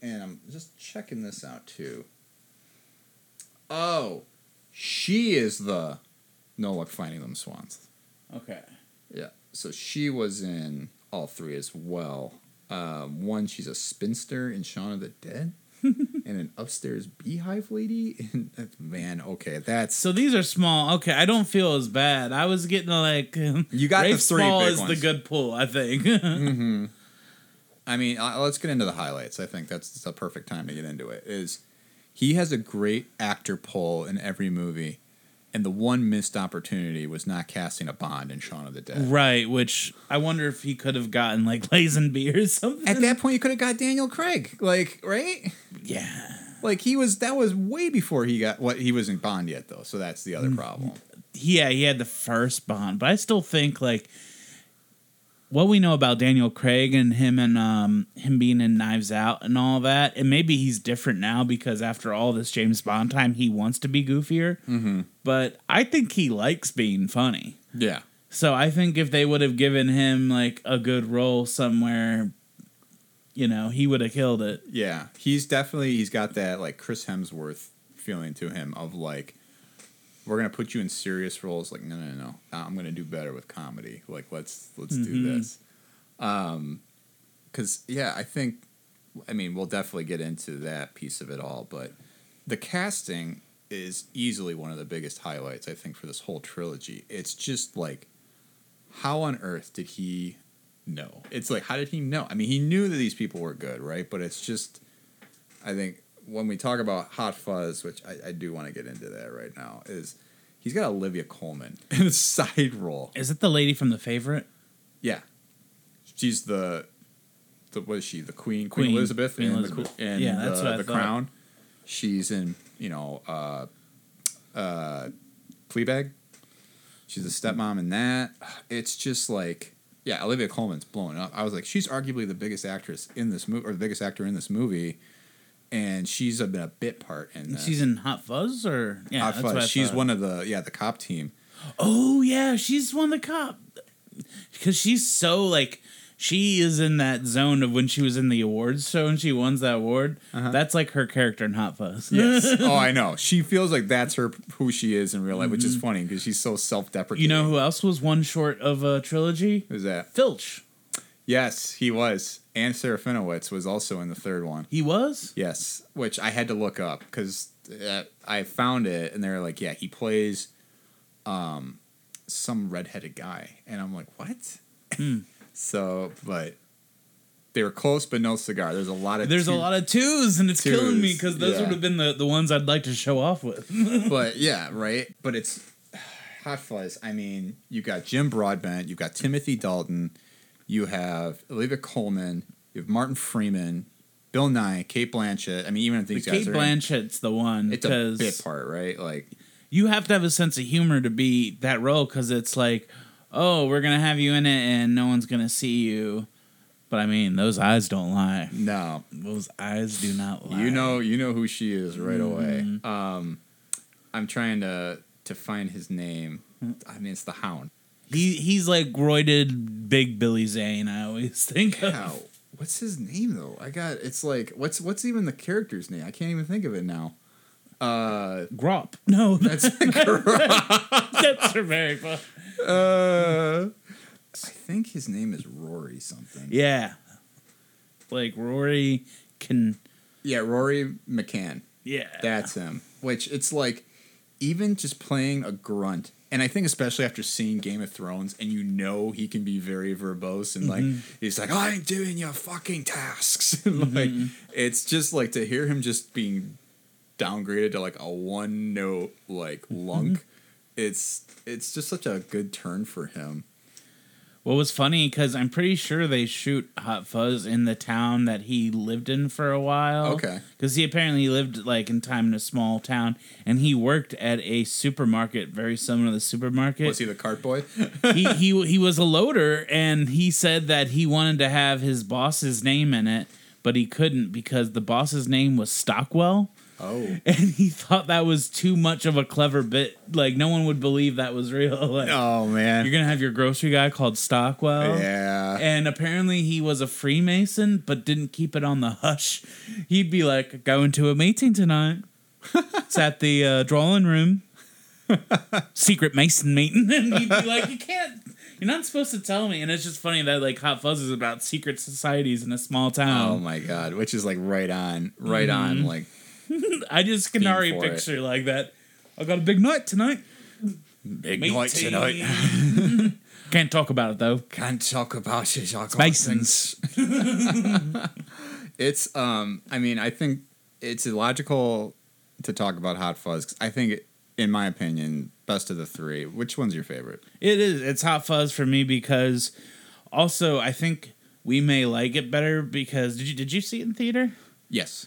and I'm just checking this out too. Oh, she is the no luck finding them swans. okay. Yeah. So she was in all three as well. Um, one, she's a spinster in Shaun of the Dead, and an upstairs beehive lady. And man, okay, that's So these are small. Okay, I don't feel as bad. I was getting like You got the three Spall big is the good pull, I think. hmm I mean, uh, let's get into the highlights. I think that's the perfect time to get into it. Is he has a great actor pull in every movie, and the one missed opportunity was not casting a Bond in Shaun of the Dead. right, which I wonder if he could have gotten like Lazenby or something. At that point, you could have got Daniel Craig, like right. yeah. Like he was that was way before he got what he wasn't Bond yet though, so that's the Mm. other problem. yeah, he had the first Bond, but I still think like what we know about Daniel Craig and him and um him being in Knives Out and all that, and maybe he's different now because after all this James Bond time, he wants to be goofier. Mm-hmm. But I think he likes being funny. Yeah. So I think if they would have given him like a good role somewhere, you know, he would have killed it. Yeah, he's definitely he's got that like Chris Hemsworth feeling to him of like we're gonna put you in serious roles. Like no, no, no, I'm gonna do better with comedy. Like let's let's do Mhm. this. Um, because yeah, I think I mean we'll definitely get into that piece of it all, but the casting is easily one of the biggest highlights I think for this whole trilogy. It's just like how on earth did he know? It's like how did he know? I mean, he knew that these people were good, right? But it's just I think when we talk about Hot Fuzz, which I, I do want to get into that right now, is he's got Olivia Colman in a side role. Is it the lady from The Favorite? Yeah, she's the the what is she? The Queen, Queen, Queen. Elizabeth, Queen in Elizabeth. the Yeah, that's the, what I the thought. Crown. She's in you know uh, uh, Fleabag. She's a stepmom in that. It's just like yeah, Olivia Colman's blowing up. I was like, she's arguably the biggest actress in this movie, or the biggest actor in this movie, and she's a, been a bit part in. She's in Hot Fuzz or yeah, Hot Fuzz. She's one of the yeah the cop team. Oh yeah, she's one of the cop. Because she's so like she is in that zone of when she was in the awards show and she won that award. Uh-huh. That's like her character in Hot Fuzz. Yes. oh, I know. She feels like that's her who she is in real life, which is funny because she's so self-deprecating. you know who else was one short of a trilogy? Who's that? Filch. Yes, he was. And Serafinowicz was also in the third one. He was. Yes, which I had to look up because uh, I found it, and they're like, "Yeah, he plays um, some redheaded guy," and I'm like, "What?" Hmm. so, but they were close, but no cigar. There's a lot of There's a lot of twos, and it's killing me because those yeah. would have been the, the ones I'd like to show off with. but yeah, right. But it's Hot Fuzz. I mean, you got Jim Broadbent, you've got Timothy Dalton, you have Olivia Colman. you have Martin Freeman, Bill Nighy, Cate Blanchett. I mean, even if these Cate guys are in- Blanchett's the one it's a bit part, right? Like, you have to have a sense of humor to be that role because it's like, oh, we're gonna have you in it and no one's gonna see you. But I mean, those eyes don't lie. no, Those eyes do not lie. you know, you know who she is right away. Mhm. Um, I'm trying to to find his name. I mean, it's the Hound. He he's like roided Big Billy Zane. I always think of. How? What's his name though? I got. It's like what's what's even the character's name? I can't even think of it now. Uh, Grop. No, that's that's that's very fun. Uh, I think his name is Rory something. Yeah, like Rory can. Yeah, Rory McCann. Yeah, That's him. Which it's like, even just playing a grunt, and I think especially after seeing Game of Thrones, and you know he can be very verbose and like mm-hmm. he's like, "I'm doing your fucking tasks." like mm-hmm. it's just like to hear him just being downgraded to like a one note like lunk. Mm-hmm. It's it's just such a good turn for him. What was funny because I'm pretty sure they shoot Hot Fuzz in the town that he lived in for a while. Okay. Because he apparently lived like in time in a small town, and he worked at a supermarket very similar to the supermarket. Was he the cart boy? he he he was a loader, and he said that he wanted to have his boss's name in it, but he couldn't because the boss's name was Stockwell. Oh. And he thought that was too much of a clever bit. Like no one would believe that was real. Like, Oh man. you're gonna have your grocery guy called Stockwell. yeah. And apparently he was a Freemason, but didn't keep it on the hush. He'd be like, going to a meeting tonight. it's at the uh, drawing room. Secret Mason meeting. And he'd be like, you can't, you're not supposed to tell me. And it's just funny that like Hot Fuzz is about secret societies in a small town. Oh my god, which is like right on, right Mm-hmm. on, like I just can already for it. picture like that. I got a big night tonight. big Meeting. Can't talk about it though. Can't talk about it. Talk Masons. It's um. I mean, I think it's illogical to talk about Hot Fuzz. 'cause I think, in my opinion, best of the three. Which one's your favorite? It is. It's Hot Fuzz for me because also I think we may like it better because did you did you see it in theater? Yes.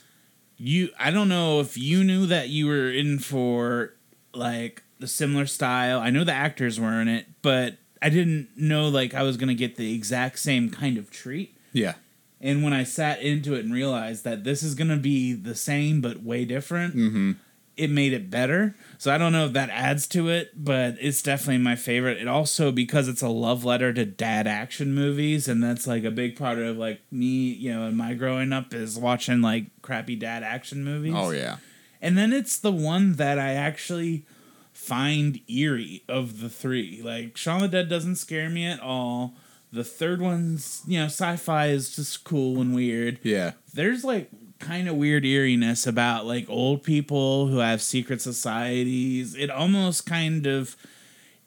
You I don't know if you knew that you were in for like the similar style. I know the actors were in it, but I didn't know like I was gonna get the exact same kind of treat. Yeah. And when I sat into it and realized that this is gonna be the same but way different, Mm-hmm. It made it better. So I don't know if that adds to it, but it's definitely my favorite. It also because it's a love letter to dad action movies, and that's like a big part of like me, you know, and my growing up is watching like crappy dad action movies. Oh yeah. And then it's the one that I actually find eerie of the three. Like Shaun the Dead doesn't scare me at all. The third one's, you know, sci-fi is just cool and weird. Yeah. There's like kind of weird eeriness about like old people who have secret societies. It almost kind of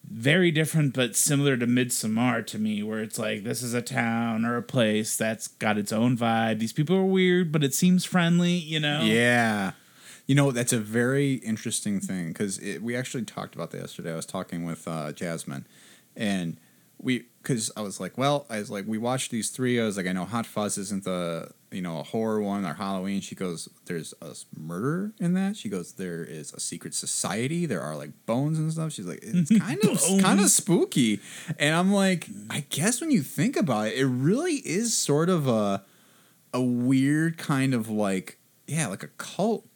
very different but similar to Midsommar to me, where it's like this is a town or a place that's got its own vibe. These people are weird, but it seems friendly, you know? Yeah. You know, that's a very interesting thing because we actually talked about that yesterday. I was talking with uh, Jasmine, and we, because I was like, well, I was like, we watched these three. I was like, I know Hot Fuzz isn't the, you know, a horror one or Halloween. She goes, there's a murder in that. She goes, there is a secret society. There are like bones and stuff. She's like, it's kind of, kind of spooky. And I'm like, I guess when you think about it, it really is sort of a, a weird kind of like, yeah, like a cult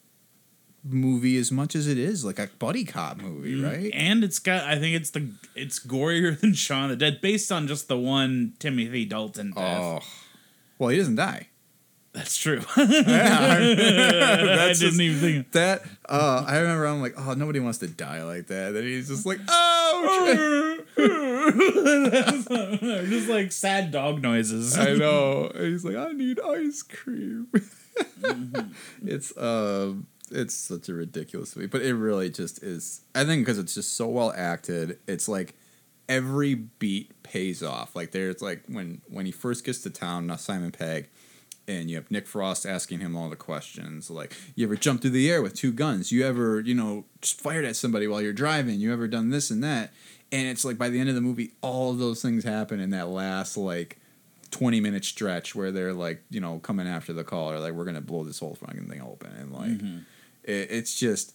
movie as much as it is like a buddy cop movie, Mm, right? And it's got I think it's the it's gorier than Shaun the Dead based on just the one Timothy Dalton death. Oh, well, he doesn't die. That's true. Yeah, I didn't even think. that. Uh, I remember I'm like, oh, nobody wants to die like that. And he's just like, oh, just like sad dog noises. I know. And he's like, I need ice cream. It's um, it's such a ridiculous movie, but it really just is. I think because it's just so well acted, it's like every beat pays off. Like there's like when when he first gets to town, now Simon Pegg, and you have Nick Frost asking him all the questions like, you ever jumped through the air with two guns? You ever you know just fired at somebody while you're driving? You ever done this and that? And it's like by the end of the movie, all of those things happen in that last like 20 minute stretch where they're like, you know, coming after the caller, like, we're going to blow this whole fucking thing open. And like, mm-hmm. it, it's just,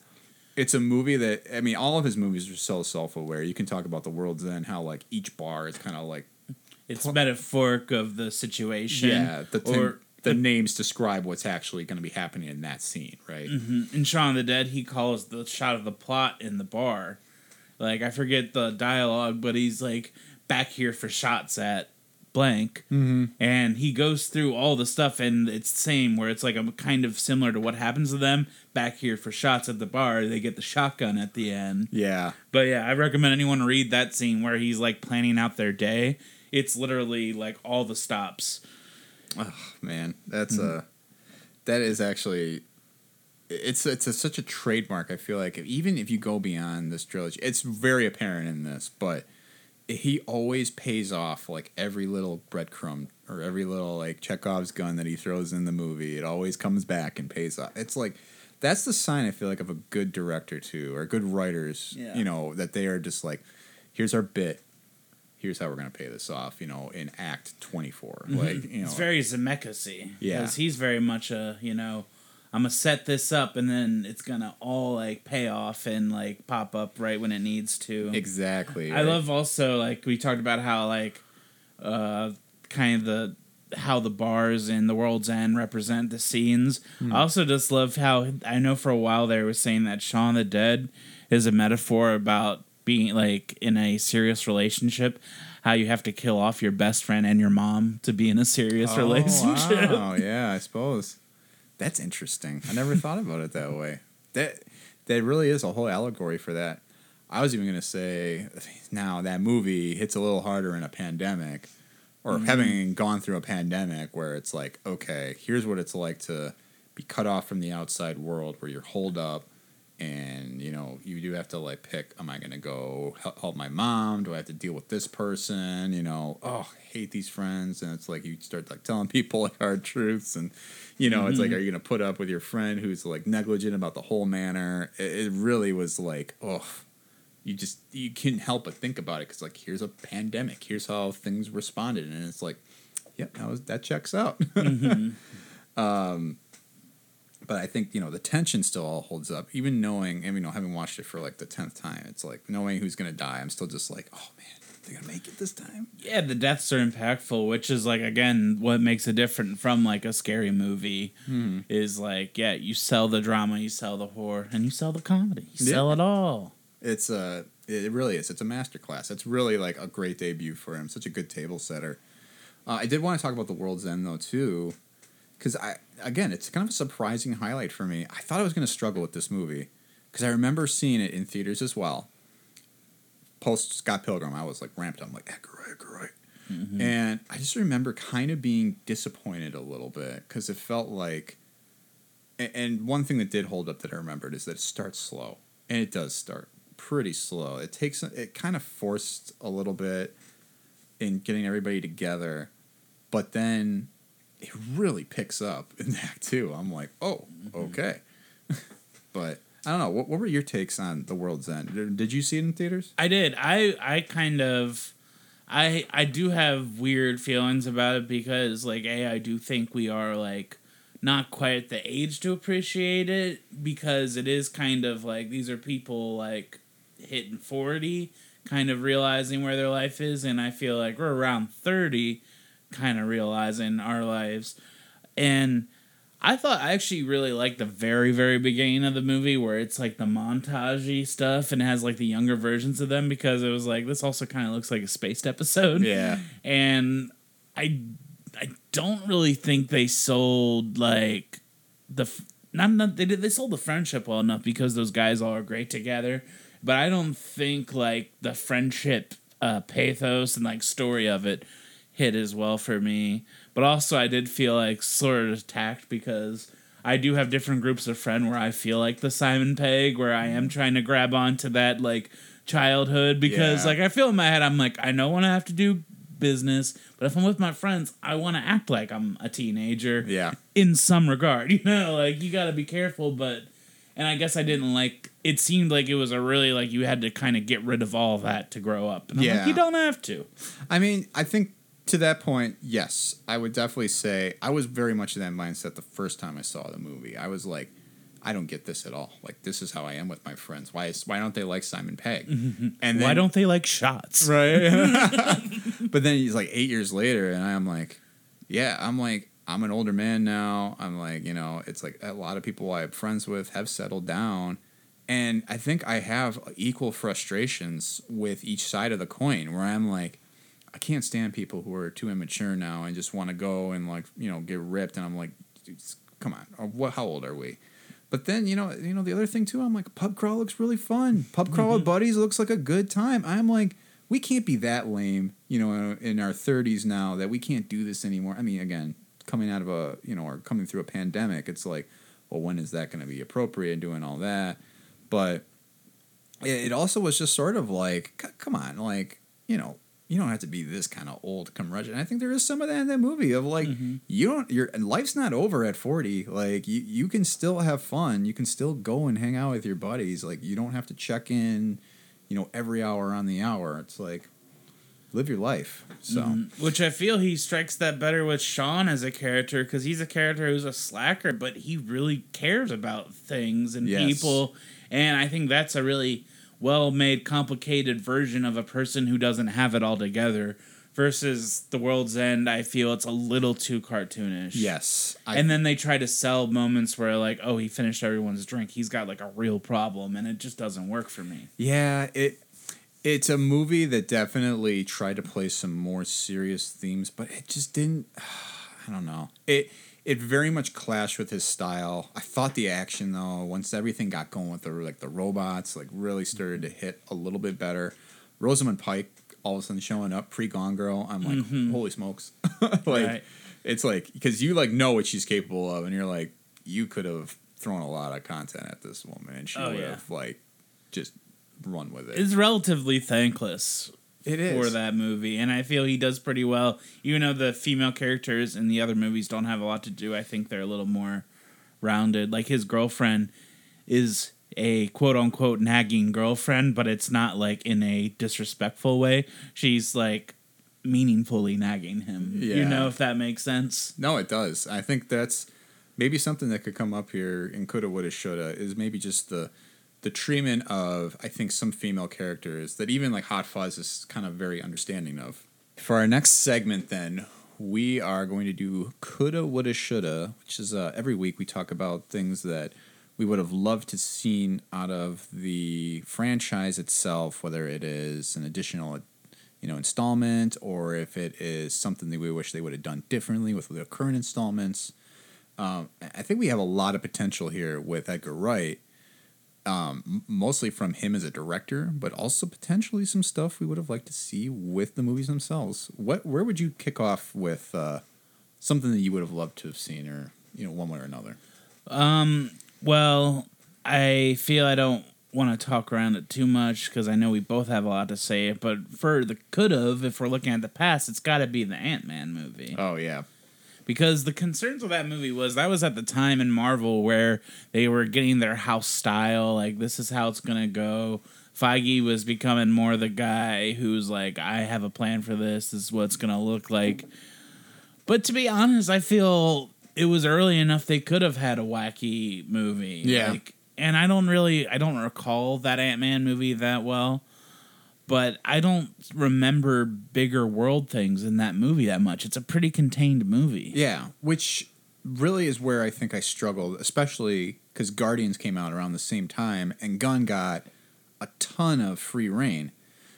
it's a movie that, I mean, all of his movies are so self aware. You can talk about The World's End, how like each bar is kind of like, It's metaphoric of the situation. yeah, the, thing, or the names describe what's actually going to be happening in that scene, right? in Shaun of the Dead, he calls the shot of the plot in the bar. Like I forget the dialogue, but he's like back here for shots at blank, mm-hmm. and he goes through all the stuff, and it's the same where it's like a kind of similar to what happens to them back here for shots at the bar. They get the shotgun at the end, Yeah. but yeah, I recommend anyone read that scene where he's like planning out their day. It's literally like all the stops. Oh man, that's a that is actually it's it's a, such a trademark. I feel like even if you go beyond this trilogy, it's very apparent in this, but he always pays off like every little breadcrumb or every little like Chekhov's gun that he throws in the movie. It always comes back and pays off. It's like that's the sign I feel like of a good director too, or good writers. Yeah. You know that they are just like, here's our bit. Here's how we're gonna pay this off. You know, in Act twenty Like you know, Mm-hmm. It's very Zemeckis-y. Yeah. Because he's very much a, you know, I'm gonna set this up and then it's gonna all like pay off and like pop up right when it needs to. exactly. I right? love also like we talked about how like uh kind of the how the bars in the world's end represent the scenes. I also just love how I know for a while they were saying that Shaun the Dead is a metaphor about being like in a serious relationship, how you have to kill off your best friend and your mom to be in a serious oh, relationship. Oh yeah, I suppose that's interesting. I never thought about it that way. That that really is a whole allegory for that. I was even gonna say now that movie hits a little harder in a pandemic, or mm-hmm. having gone through a pandemic where it's like, okay, here's what it's like to be cut off from the outside world, where you're holed up, and you know you do have to like pick: Am I gonna go help my mom? Do I have to deal with this person? You know, oh, I hate these friends, and it's like you start like telling people like hard truths, and you know, it's like, are you gonna put up with your friend who's like negligent about the whole manner? It, it really was like, oh, you just you can't help but think about it because like here's a pandemic, here's how things responded, and it's like, yep, that was that checks out. um, but I think you know the tension still all holds up, even knowing, and you know, having watched it for like the tenth time, it's like knowing who's gonna die. I'm still just like, oh man, they're gonna make it this time. Yeah, the deaths are impactful, which is like again what makes it different from like a scary movie. Hmm. Is like yeah, you sell the drama, you sell the horror, and you sell the comedy. You Yeah. sell it all. It's a it really is. It's a masterclass. It's really like a great debut for him. Such a good table setter. Uh, I did want to talk about the World's End though too, because I again it's kind of a surprising highlight for me. I thought I was going to struggle with this movie because I remember seeing it in theaters as well. Post Scott Pilgrim, I was like ramped up, I'm like Edgar Wright, Edgar Wright. Mm-hmm. And I just remember kind of being disappointed a little bit because it felt like. And one thing that did hold up that I remembered is that it starts slow, and it does start pretty slow. It takes it kind of forced a little bit in getting everybody together, but then it really picks up in Act Two. I'm like, oh, mm-hmm. okay, but I don't know. What, what were your takes on The World's End? Did, did you see it in theaters? I did. I I kind of I I do have weird feelings about it because like a I do think we are like not quite at the age to appreciate it because it is kind of like these are people like hitting 40 kind of realizing where their life is and I feel like we're around 30 kind of realizing our lives and I thought I actually really liked the very, very beginning of the movie where it's like the montagey stuff and it has like the younger versions of them because it was like this also kind of looks like a spaced episode. Yeah. And I I don't really think they sold like the not, not they did they sold the friendship well enough because those guys all are great together, but I don't think like the friendship uh pathos and like story of it hit as well for me. But also, I did feel like sort of attacked because I do have different groups of friend where I feel like the Simon Pegg, where I am mm. trying to grab onto that like childhood because Yeah. like I feel in my head I'm like I know when I have to do business, but if I'm with my friends, I want to act like I'm a teenager Yeah. in some regard. You know, like you got to be careful, but and I guess I didn't like. It seemed like it was a really like you had to kind of get rid of all that to grow up. And I'm Yeah. like, you don't have to. I mean, I think to that point, yes, I would definitely say I was very much in that mindset the first time I saw the movie. I was like, I don't get this at all. Like, this is how I am with my friends. Why is why don't they like Simon Pegg? Mm-hmm, mm-hmm. And then, Why don't they like shots? right? but then he's like eight years later, and I'm like, yeah, I'm like, I'm an older man now. I'm like, you know, it's like a lot of people I have friends with have settled down. And I think I have equal frustrations with each side of the coin where I'm like, I can't stand people who are too immature now and just want to go and like, you know, get ripped. And I'm like, dude, come on, uh, what? How old are we? But then you know, you know the other thing too. I'm like, pub crawl looks really fun. Pub crawl with mm-hmm. buddies looks like a good time. I'm like, we can't be that lame, you know, in our 30s now that we can't do this anymore. I mean, again, coming out of a, you know, or coming through a pandemic, it's like, well, when is that going to be appropriate? and Doing all that, but it it also was just sort of like, come on, like, you know, you don't have to be this kind of old curmudgeon. And I think there is some of that in that movie of like, you don't, your life's not over at 40. Like, you, you can still have fun. You can still go and hang out with your buddies. Like, you don't have to check in, you know, every hour on the hour. It's like, live your life. So, Mhm. Which I feel he strikes that better with Shaun as a character because he's a character who's a slacker, but he really cares about things and Yes. people. And I think that's a really well made, complicated version of a person who doesn't have it all together. Versus The World's End, I feel it's a little too cartoonish. yes. I, and then they try to sell moments where, like, oh, he finished everyone's drink. He's got like a real problem, and it just doesn't work for me. Yeah, it it's a movie that definitely tried to play some more serious themes, but it just didn't. I don't know. It it very much clashed with his style. I thought the action though, once everything got going with the like the robots, like really started to hit a little bit better. Rosamund Pike all of a sudden showing up pre Gone Girl. I'm like, mm-hmm. holy smokes! like Right. it's like because you like know what she's capable of, and you're like, you could have thrown a lot of content at this woman, and she Oh, would yeah. have like just run with it. It's relatively thankless It is. for that movie, and I feel he does pretty well. Even though the female characters in the other movies don't have a lot to do, I think they're a little more rounded. Like his girlfriend is a quote unquote nagging girlfriend, but it's not like in a disrespectful way. She's like meaningfully nagging him. Yeah. You know if that makes sense. No, it does. I think that's maybe something that could come up here in coulda, woulda, shoulda is maybe just the the treatment of I think some female characters that even like Hot Fuzz is kind of very understanding of. For our next segment, then we are going to do coulda, woulda, shoulda, which is uh, every week we talk about things that we would have loved to seen out of the franchise itself, whether it is an additional you know installment or if it is something that we wish they would have done differently with the current installments. Um, I think we have a lot of potential here with Edgar Wright, um, mostly from him as a director, but also potentially some stuff we would have liked to see with the movies themselves. What where would you kick off with uh, something that you would have loved to have seen, or you know, one way or another? Um, well, I feel I don't want to talk around it too much because I know we both have a lot to say. But for the could have, if we're looking at the past, it's got to be the Ant Man movie. Oh yeah, because the concerns with that movie was that was at the time in Marvel where they were getting their house style, like this is how it's gonna go. Feige was becoming more the guy who's like, I have a plan for this. This is what it's gonna look like. But to be honest, I feel it was early enough they could have had a wacky movie. Yeah. Like, and I don't really, I don't recall that Ant Man movie that well but I don't remember bigger world things in that movie that much. It's a pretty contained movie. Yeah, which really is where I think I struggled, especially because Guardians came out around the same time, and Gunn got a ton of free reign.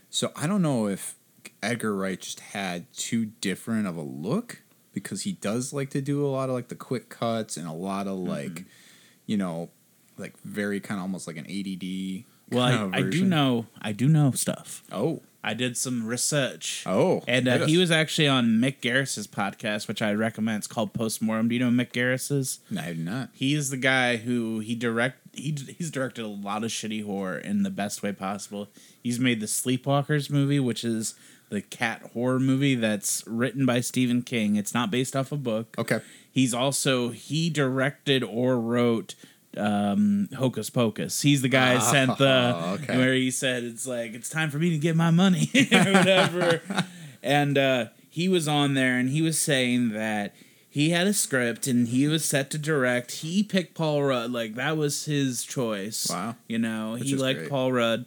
So I don't know if Edgar Wright just had too different of a look because he does like to do a lot of like the quick cuts and a lot of like, mm-hmm. you know, like very kind of almost like an ADD well, I, I, do know I do know stuff. Oh, I did some research. Oh, and uh, he was actually on Mick Garris's podcast, which I recommend. It's called Postmortem. Do you know Mick Garris is? No, I do not. He is the guy who he direct he he's directed a lot of shitty horror in the best way possible. He's made the Sleepwalkers movie, which is the cat horror movie that's written by Stephen King. It's not based off a book. Okay. He's also he directed or wrote um, Hocus Pocus. He's the guy oh, sent the okay. where he said it's like it's time for me to get my money or whatever. and uh, he was on there and he was saying that he had a script and he was set to direct. He picked Paul Rudd like that was his choice. Wow, you know Which he liked great. Paul Rudd.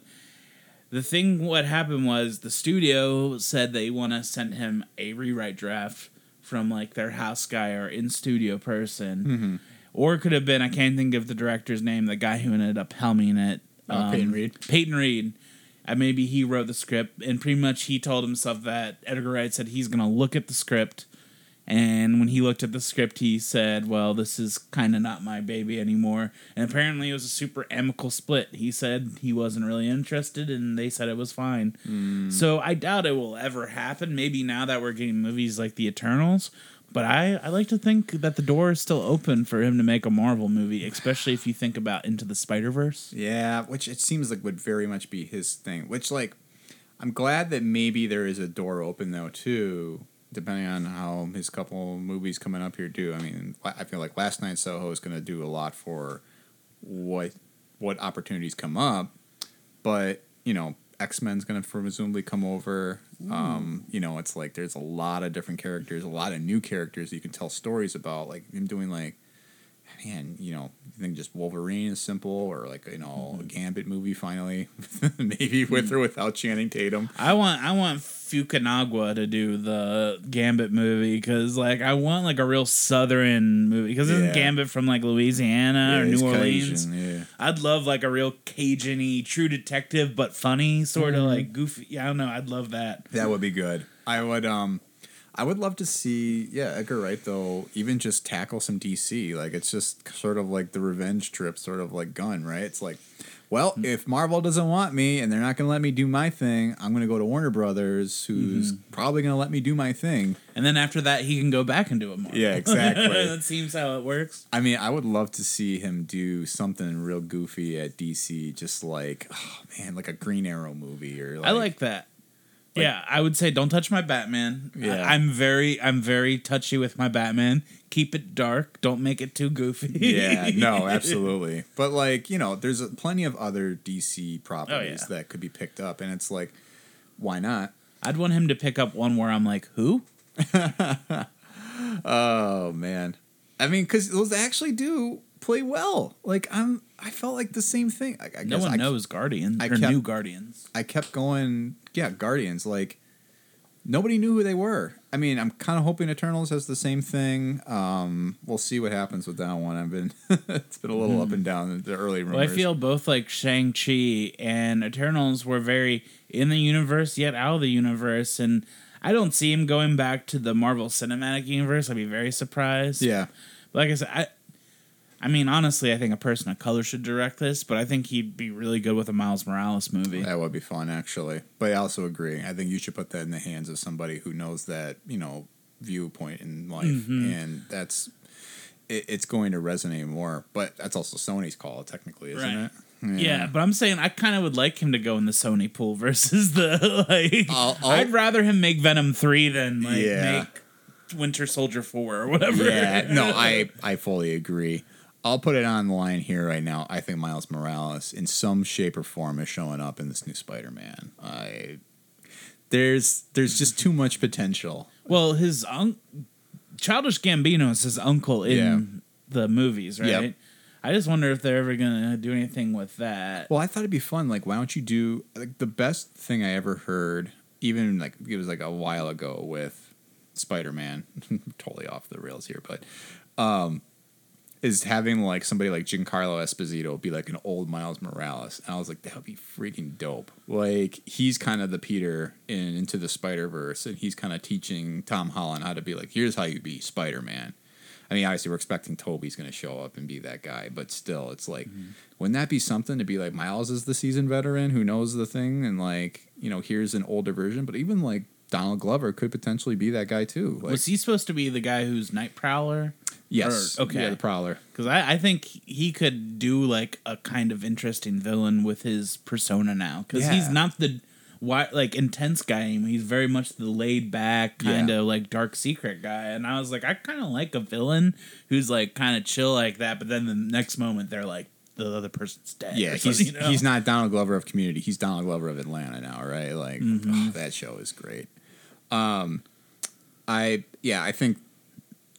The thing what happened was the studio said they want to send him a rewrite draft from like their house guy or in studio person. Mm-hmm or it could have been I can't think of the director's name, the guy who ended up helming it. Um, uh, Peyton Reed. Peyton Reed. And maybe he wrote the script, and pretty much he told himself that Edgar Wright said he's gonna look at the script, and when he looked at the script, he said, "Well, this is kind of not my baby anymore." And apparently, it was a super amicable split. He said he wasn't really interested, and they said it was fine. Mm. So I doubt it will ever happen. Maybe now that we're getting movies like The Eternals, but I, I like to think that the door is still open for him to make a Marvel movie, especially if you think about Into the Spider Verse. Yeah, which it seems like would very much be his thing. Which like, I'm glad that maybe there is a door open though too, depending on how his couple movies coming up here do. I mean, I feel like Last Night Soho is going to do a lot for what what opportunities come up, but you know, X Men's going to presumably come over. Um, you know, it's like there's a lot of different characters, a lot of new characters you can tell stories about. Like him doing like, man, you know, you think just Wolverine is simple, or like you know, mm-hmm. a Gambit movie finally, maybe with or without Channing Tatum. I want I want Fukunaga to do the Gambit movie because like I want like a real Southern movie because yeah. isn't Gambit from like Louisiana yeah, or New Orleans? Cajun, yeah. I'd love like a real Cajun-y True Detective but funny sort of mm. like goofy. Yeah, I don't know. I'd love that. That would be good. I would um. I would love to see, yeah, Edgar Wright though, even just tackle some DC. Like it's just sort of like the revenge trip, sort of like Gunn, right? It's like, well, mm-hmm. if Marvel doesn't want me and they're not going to let me do my thing, I'm going to go to Warner Brothers, who's mm-hmm. probably going to let me do my thing. And then after that, he can go back and do it more. Yeah, exactly. that seems how it works. I mean, I would love to see him do something real goofy at DC, just like, oh man, like a Green Arrow movie or. Like, I like that. Like, yeah, I would say don't touch my Batman. Yeah. I, am very I'm very touchy with my Batman. Keep it dark. Don't make it too goofy. yeah, no, absolutely. But like, you know, there's plenty of other DC properties oh, yeah. that could be picked up and it's like why not? I'd want him to pick up one where I'm like, "Who?" oh, man. I mean, because those actually do play well. Like I'm, I felt like the same thing. I, I No guess one I, knows Guardians I or kept- new Guardians. I kept going. Yeah, Guardians. Like nobody knew who they were. I mean, I'm kind of hoping Eternals has the same thing. Um, we'll see what happens with that one. I've been, it's been a little up and down in the early rumors. Well, I feel both like Shang Chi and Eternals were very in the universe yet out of the universe, and I don't see him going back to the Marvel Cinematic Universe. I'd be very surprised. yeah. But like I said, I, I mean, honestly, I think a person of color should direct this, but I think he'd be really good with a Miles Morales movie. That would be fun, actually. But I also agree. I think you should put that in the hands of somebody who knows that you know viewpoint in life, Mm-hmm. and that's it, it's going to resonate more. But that's also Sony's call, technically, isn't Right. it? Yeah, but I'm saying I kind of would like him to go in the Sony pool versus the like. I'll- I'd rather him make Venom three than like Yeah. make Winter Soldier four or whatever. Yeah, no, I I fully agree. I'll put it on the line here right now. I think Miles Morales, in some shape or form, is showing up in this new Spider-Man. I there's there's just too much potential. Well, his un- Childish Gambino is his uncle in Yeah. the movies, right? Yep. I just wonder if they're ever gonna do anything with that. Well, I thought it'd be fun. Like, why don't you do like the best thing I ever heard? Even like it was like a while ago with Spider Man. totally off the rails here, but um, is having like somebody like Giancarlo Esposito be like an old Miles Morales. And I was like, that would be freaking dope. Like he's kind of the Peter in Into the Spider Verse, and he's kind of teaching Tom Holland how to be like, here's how you be Spider Man. I mean, obviously, we're expecting Tobey's going to show up and be that guy, but still, it's like, mm-hmm. wouldn't that be something to be like Miles is the seasoned veteran who knows the thing, and like, you know, here's an older version, but even like Donald Glover could potentially be that guy too. Like, Was he supposed to be the guy who's Night Prowler? yes, or- okay. yeah, the Prowler. Because I, I think he could do like a kind of interesting villain with his persona now. Because he's not the why like intense guy. He's very much the laid back kind of like dark secret guy. And I was like, I kind of like a villain who's like kind of chill like that. But then the next moment they're like the other person's dead. Yeah, he's you know? he's not Donald Glover of Community. He's Donald Glover of Atlanta now, right? Like Mm-hmm. oh, that show is great. Um, I yeah, I think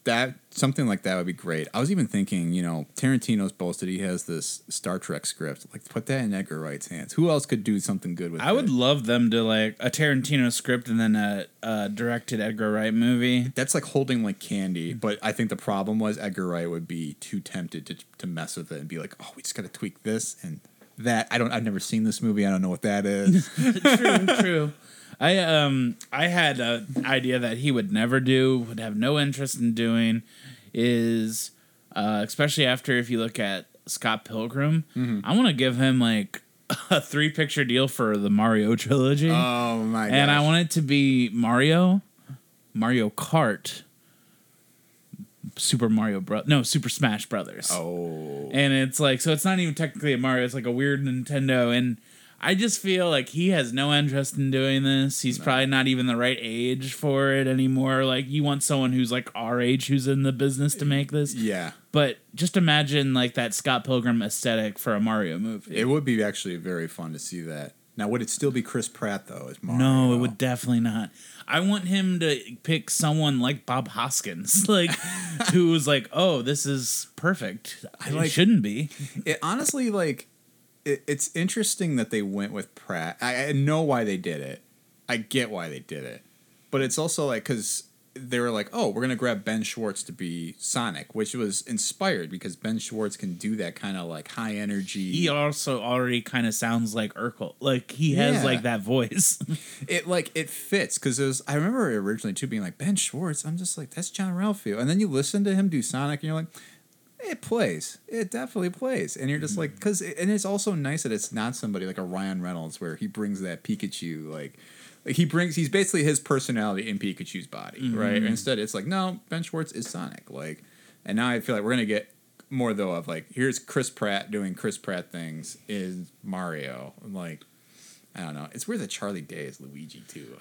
that something like that would be great. I was even thinking, you know, Tarantino's boasted he has this Star Trek script. Like, put that in Edgar Wright's hands. Who else could do something good with? It? I would love them to like a Tarantino script and then a, a directed Edgar Wright movie. That's like holding like candy, but I think the problem was Edgar Wright would be too tempted to to mess with it and be like, "Oh, we just got to tweak this and that." I don't. I've never seen this movie. I don't know what that is. true, true. I um I had an idea that he would never do, would have no interest in doing, is uh, especially after if you look at Scott Pilgrim, I want to give him like a three picture deal for the Mario trilogy, oh my god! and I want it to be Mario, Mario Kart, Super Mario Bro, no Super Smash Brothers Oh, and it's like so it's not even technically a Mario. It's like a weird Nintendo, and I just feel like he has no interest in doing this. He's probably not even the right age for it anymore. Like you want someone who's like our age who's in the business to make this. yeah. But just imagine like that Scott Pilgrim aesthetic for a Mario movie. It would be actually very fun to see that. Now, would it still be Chris Pratt though? As Mario? no, it would definitely not. I want him to pick someone like Bob Hoskins, like who was like, "Oh, this is perfect." I like- shouldn't be. It honestly like. It, it's interesting that they went with Pratt. I, I know why they did it. I get why they did it, but it's also like because they were like, "Oh, we're gonna grab Ben Schwartz to be Sonic," which was inspired because Ben Schwartz can do that kind of like high energy. he also already kind of sounds like Urkel. Like he has Yeah. like that voice. it like it fits because it was I remember originally too being like Ben Schwartz. I'm just like that's Jean-Ralphio, and then you listen to him do Sonic, and you're like, it plays. It definitely plays, and you're just like mm-hmm. because and it's also nice that it's not somebody like a Ryan Reynolds where he brings that Pikachu like. Like he brings, he's basically his personality in Pikachu's body, right? Mm-hmm. Instead, it's like no, Ben Schwartz is Sonic, like, and now I feel like we're gonna get more though of like here's Chris Pratt doing Chris Pratt things is Mario, I'm like, I don't know. It's weird that Charlie Day is Luigi too.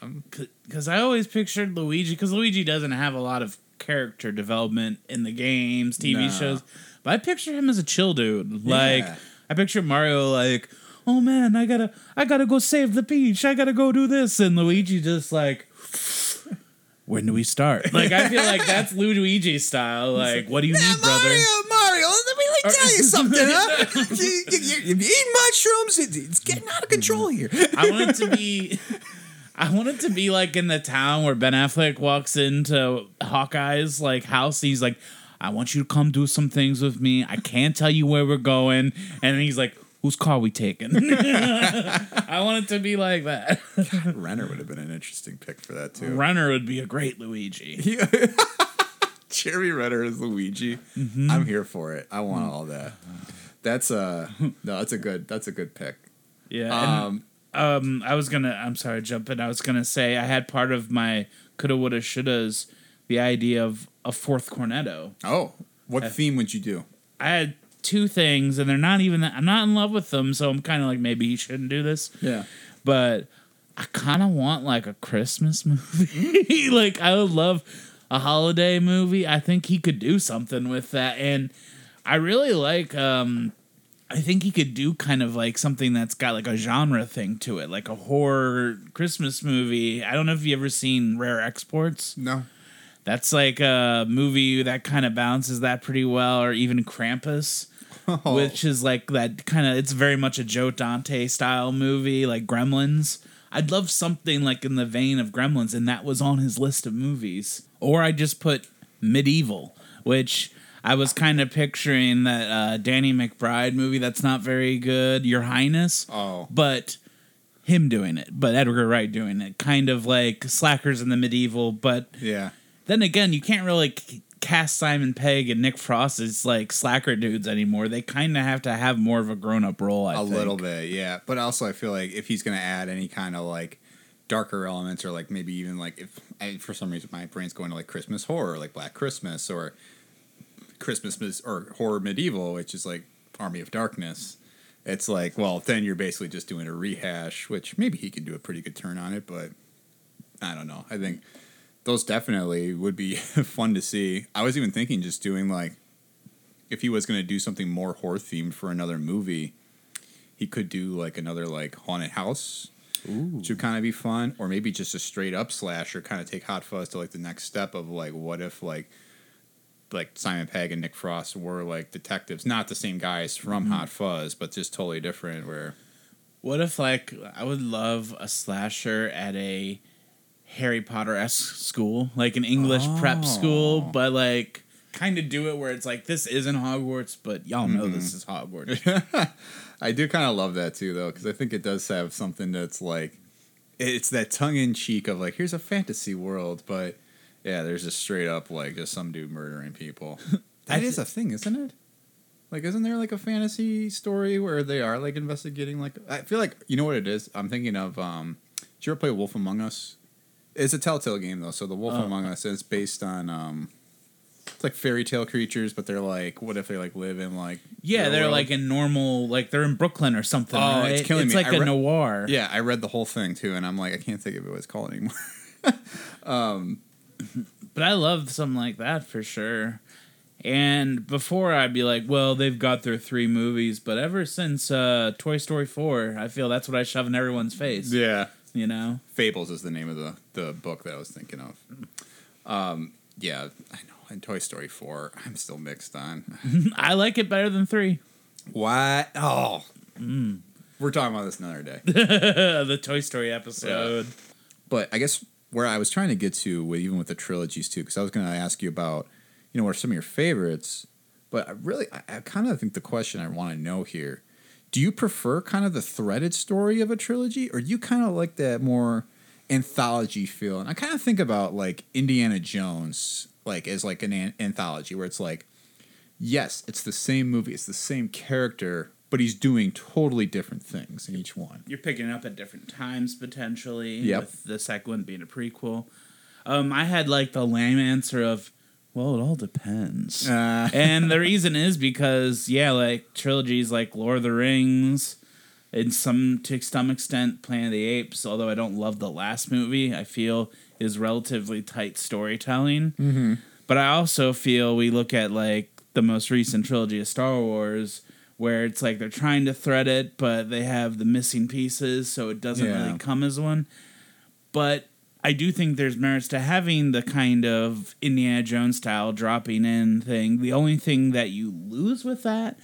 Because I always pictured Luigi, because Luigi doesn't have a lot of character development in the games, TV No. shows. But I picture him as a chill dude. Like Yeah. I picture Mario like, oh man, I gotta, I gotta go save the peach. I gotta go do this, and Luigi just like. when do we start? Like I feel like that's Luigi style. Like, what do you need, brother? Mario, Mario, let me like, tell you something, huh? you, you, you, you eat mushrooms. It, it's getting out of control mm-hmm. here. I want it to be. I want it to be like in the town where Ben Affleck walks into Hawkeye's like house. And he's like, "I want you to come do some things with me. I can't tell you where we're going." And then he's like, "Whose car we taking?" I want it to be like that. Renner would have been an interesting pick for that too. Renner would be a great Luigi. Jeremy Renner is Luigi. I'm here for it. I want all that. That's a no. That's a good. That's a good pick. Yeah. Um, um, I was gonna. I'm sorry, jump in. I was gonna say I had part of my coulda, woulda, shouldas. The idea of a fourth cornetto. oh, what theme would you do? I had two things, and they're not even. That, I'm not in love with them, so I'm kind of like maybe you shouldn't do this. Yeah. But I kind of want like a Christmas movie. like I would love a holiday movie. I think he could do something with that, and I really like. um I think he could do kind of like something that's got like a genre thing to it, like a horror Christmas movie. I don't know if you ever seen Rare Exports. No. That's like a movie that kind of balances that pretty well, or even Krampus, Oh. which is like that kind of. It's very much a Joe Dante style movie, like Gremlins. I'd love something like in the vein of Gremlins, and that was on his list of movies. Or I just put Medieval, which I was kind of picturing that uh, Danny McBride movie that's not very good, Your Highness Oh. but him doing it, but Edgar Wright doing it, kind of like Slackers in the medieval. But Yeah. then again, you can't really c- cast Simon Pegg and Nick Frost as like slacker dudes anymore. They kind of have to have more of a grown up role. I a think. A little bit, yeah. But also, I feel like if he's gonna add any kind of like darker elements, or like maybe even like if I, for some reason my brain's going to like Christmas horror, like Black Christmas, or Christmas or horror medieval, which is like Army of Darkness. It's like, well, then you're basically just doing a rehash, which maybe he could do a pretty good turn on it, but I don't know. I think those definitely would be fun to see. I was even thinking just doing like if he was going to do something more horror themed for another movie, he could do like another like haunted house, which would kind of be fun, or maybe just a straight up slasher, kind of take Hot Fuzz to like the next step of like what if like like Simon Pegg and Nick Frost were like detectives, not the same guys from Hot Fuzz, but just totally different. Where What if like I would love a slasher at a Harry Potter esque school, like an English prep school, Oh. but like kind of do it where it's like this isn't Hogwarts, but y'all know Mm-hmm. this is Hogwarts. I do kind of love that too, though, because I think it does have something that's like it's that tongue in cheek of like here's a fantasy world, but yeah, there's just straight up like just some dude murdering people. That is a thing, isn't it? Like, isn't there like a fantasy story where they are like investigating? Like, I feel like you know what it is. I'm thinking of. um Did you ever play Wolf Among Us? It's a Telltale game though, so the Wolf Oh. Among Us is based on. um it's like fairy tale creatures, but they're like, what if they like live in like Yeah, they're world? like in normal, like they're in Brooklyn or something. Oh, right? it's killing me. It's like I a re- noir. Yeah, I read the whole thing too, and I'm like, I can't think of what it's called anymore. but I love something like that for sure. And before I'd be like, well, they've got their three movies, but ever since uh, Toy Story four, I feel that's what I shove in everyone's face. yeah, You know, Fables is the name of the the book that I was thinking of. Um, yeah, I know. And Toy Story four, I'm still mixed on. I like it better than three. what? Oh, we're talking about this another day. the Toy Story episode. But I guess where I was trying to get to, with, even with the trilogies too, because I was going to ask you about, you know, what are some of your favorites. But I really, I, I kind of think the question I want to know here: Do you prefer kind of the threaded story of a trilogy, or do you kind of like that more anthology feel? And I kind of think about like Indiana Jones, like as like an, an anthology, where it's like, yes, it's the same movie, it's the same character, but he's doing totally different things in each one. You're picking up at different times potentially. Yep. With the second one being a prequel. Um, I had like the lame answer of, well, it all depends. Uh, and the reason is because yeah, like trilogies like Lord of the Rings, in some to some extent Planet of the Apes. Although I don't love the last movie, I feel is relatively tight storytelling. Mm-hmm. But I also feel we look at like the most recent trilogy of Star Wars. Where it's like they're trying to thread it, but they have the missing pieces, so it doesn't Yeah. really come as one. But I do think there's merits to having the kind of Indiana Jones style dropping in thing. The only thing that you lose with that,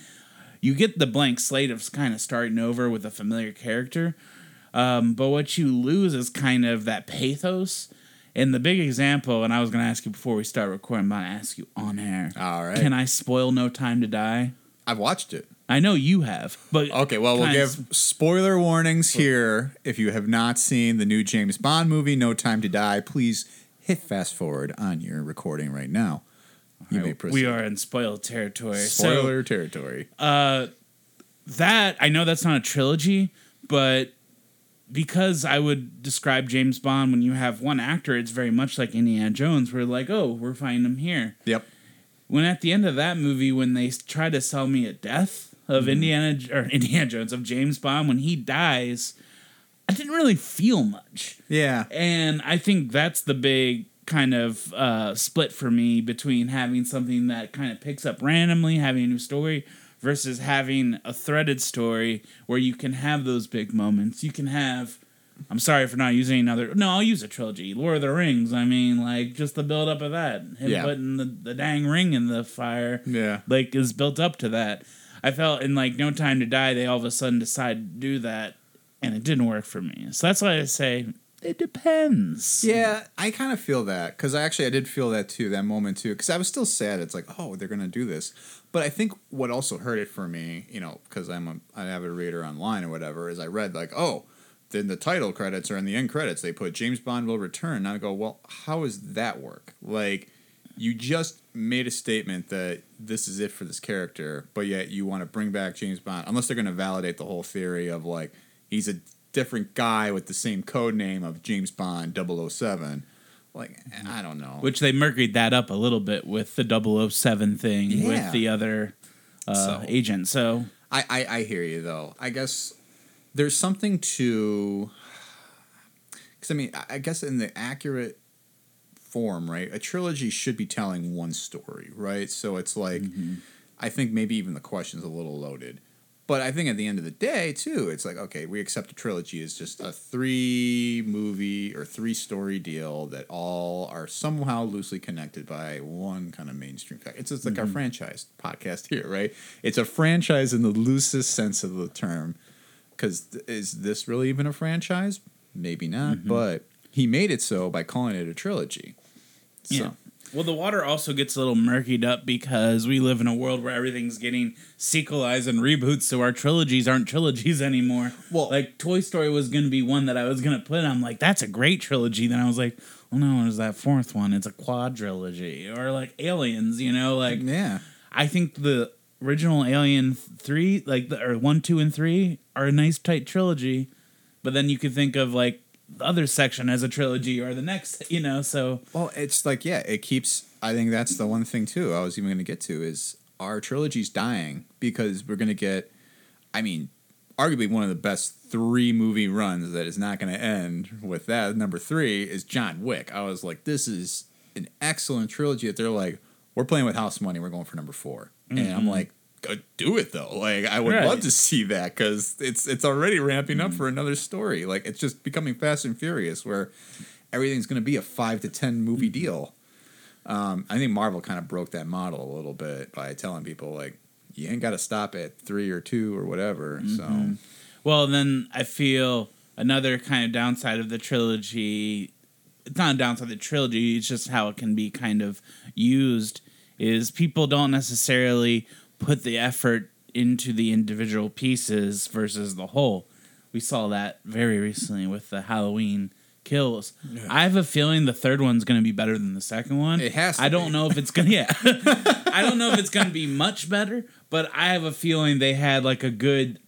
you get the blank slate of kind of starting over with a familiar character. Um, but what you lose is kind of that pathos. And the big example, and I was going to ask you before we start recording, but I'm going to ask you on air. All right. Can I spoil No Time to Die? I've watched it. I know you have, but Okay, well, we'll give spoiler warnings here. If you have not seen the new James Bond movie, No Time to Die, please hit fast forward on your recording right now. You may proceed. we are in spoiled territory. So, Spoiler territory. uh, that I know that's not a trilogy, but because I would describe James Bond when you have one actor, it's very much like Indiana Jones. We're like, oh, we're finding him here. Yep. When at the end of that movie, when they try to sell me a death of Indiana or Indiana Jones of James Bond, when he dies, I didn't really feel much. Yeah. And I think that's the big kind of uh, split for me between having something that kind of picks up randomly, having a new story, versus having a threaded story where you can have those big moments. You can have. I'm sorry for not using another. No, I'll use a trilogy. Lord of the Rings. I mean, like just the build up of that. Him Yeah. putting the, the dang ring in the fire. Yeah. Like is built up to that. I felt in like No Time to Die, they all of a sudden decided to do that, and it didn't work for me. So that's why I say it depends. Yeah, I kind of feel that because I actually I did feel that too that moment too because I was still sad. It's like oh they're gonna do this, but I think what also hurt it for me, you know, because I'm a I have a reader online or whatever, is I read like oh then the title credits or in the end credits they put James Bond will return. And I go well how does that work? Like you just made a statement that this is it for this character, but yet you want to bring back James Bond unless they're gonna validate the whole theory of like he's a different guy with the same code name of James Bond 007. Like, I don't know. Which they murkied that up a little bit with the 007 thing Yeah. with the other uh, So- agent. So I, I, I hear you, though. I guess there's something to. Because, I mean, I- guess in the accurate form, right? A trilogy should be telling one story, right? So it's like, mm-hmm. I think maybe even the question's a little loaded. But I think at the end of the day, too, it's like, okay, we accept a trilogy as just a three movie or three story deal that all are somehow loosely connected by one kind of mainstream fact. It's just like our mm-hmm. franchise podcast here, right? It's a franchise in the loosest sense of the term. Because is this really even a franchise? Maybe not, mm-hmm. but he made it so by calling it a trilogy. So, Yeah. Well, the water also gets a little murkied up because we live in a world where everything's getting sequelized and reboots, so our trilogies aren't trilogies anymore. Well- like Toy Story was going to be one that I was going to put. I'm like, that's a great trilogy. Then I was like, well, no, there's that fourth one. It's a quadrilogy, or like Aliens. You know, like yeah. I think the original Alien three, like the, or one, two, and three, are a nice tight trilogy. But then you could think of like the other section as a trilogy, or the next, you know. So Well, it's like yeah, it keeps. I think that's the one thing too. I was even going to get to is our trilogy's dying because we're going to get. I mean, arguably one of the best three movie runs that is not going to end with that. Number three is John Wick. I was like, this is an excellent trilogy. That they're like, we're playing with house money. We're going for number 4 and I'm mm-hmm. like. Go do it though. Like I would Right. love to see that because it's it's already ramping up mm. for another story. Like it's just becoming Fast and Furious, where everything's going to be a five to ten movie mm-hmm. deal. Um, I think Marvel kind of broke that model a little bit by telling people like you ain't got to stop at three or two or whatever. So mm-hmm. Well, then I feel another kind of downside of the trilogy. It's not a downside of the trilogy. It's just how it can be kind of used. Is people don't necessarily put the effort into the individual pieces versus the whole. We saw that very recently with the Halloween kills. I have a feeling the third one's going to be better than the second one. It has to I don't be. know if it's gonna. Yeah, I don't know if it's gonna be much better, but I have a feeling they had like a good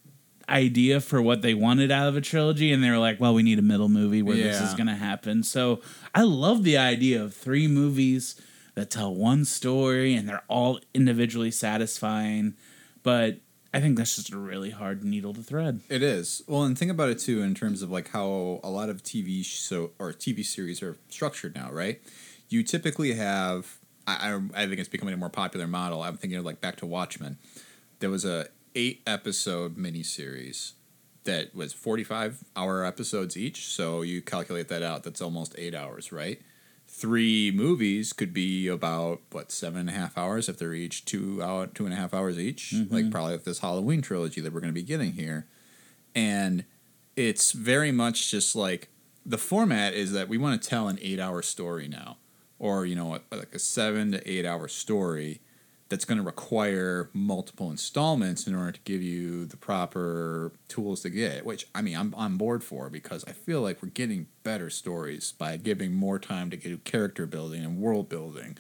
idea for what they wanted out of a trilogy, and they were like, "Well, we need a middle movie where this is gonna happen." So I love the idea of three movies that tell one story and they're all individually satisfying, but I think that's just a really hard needle to thread. it is well, and think about it too in terms of like how a lot of TV so or TV series are structured now, right? You typically have. I, I, think it's becoming a more popular model. I'm thinking of like back to Watchmen. There was a eight episode miniseries that was 45 hour episodes each. So you calculate that out. That's almost eight hours, right? Three movies could be about what seven and a half hours if they're each two out two and a half hours each. Like mm-hmm. probably with this Halloween trilogy that we're going to be getting here, and it's very much just like the format is that we want to tell an eight hour story now, or you know like a seven to eight hour story that's going to require multiple installments in order to give you the proper tools to get which I mean I'm on board for because I feel like we're getting better stories by giving more time to do character building and world building.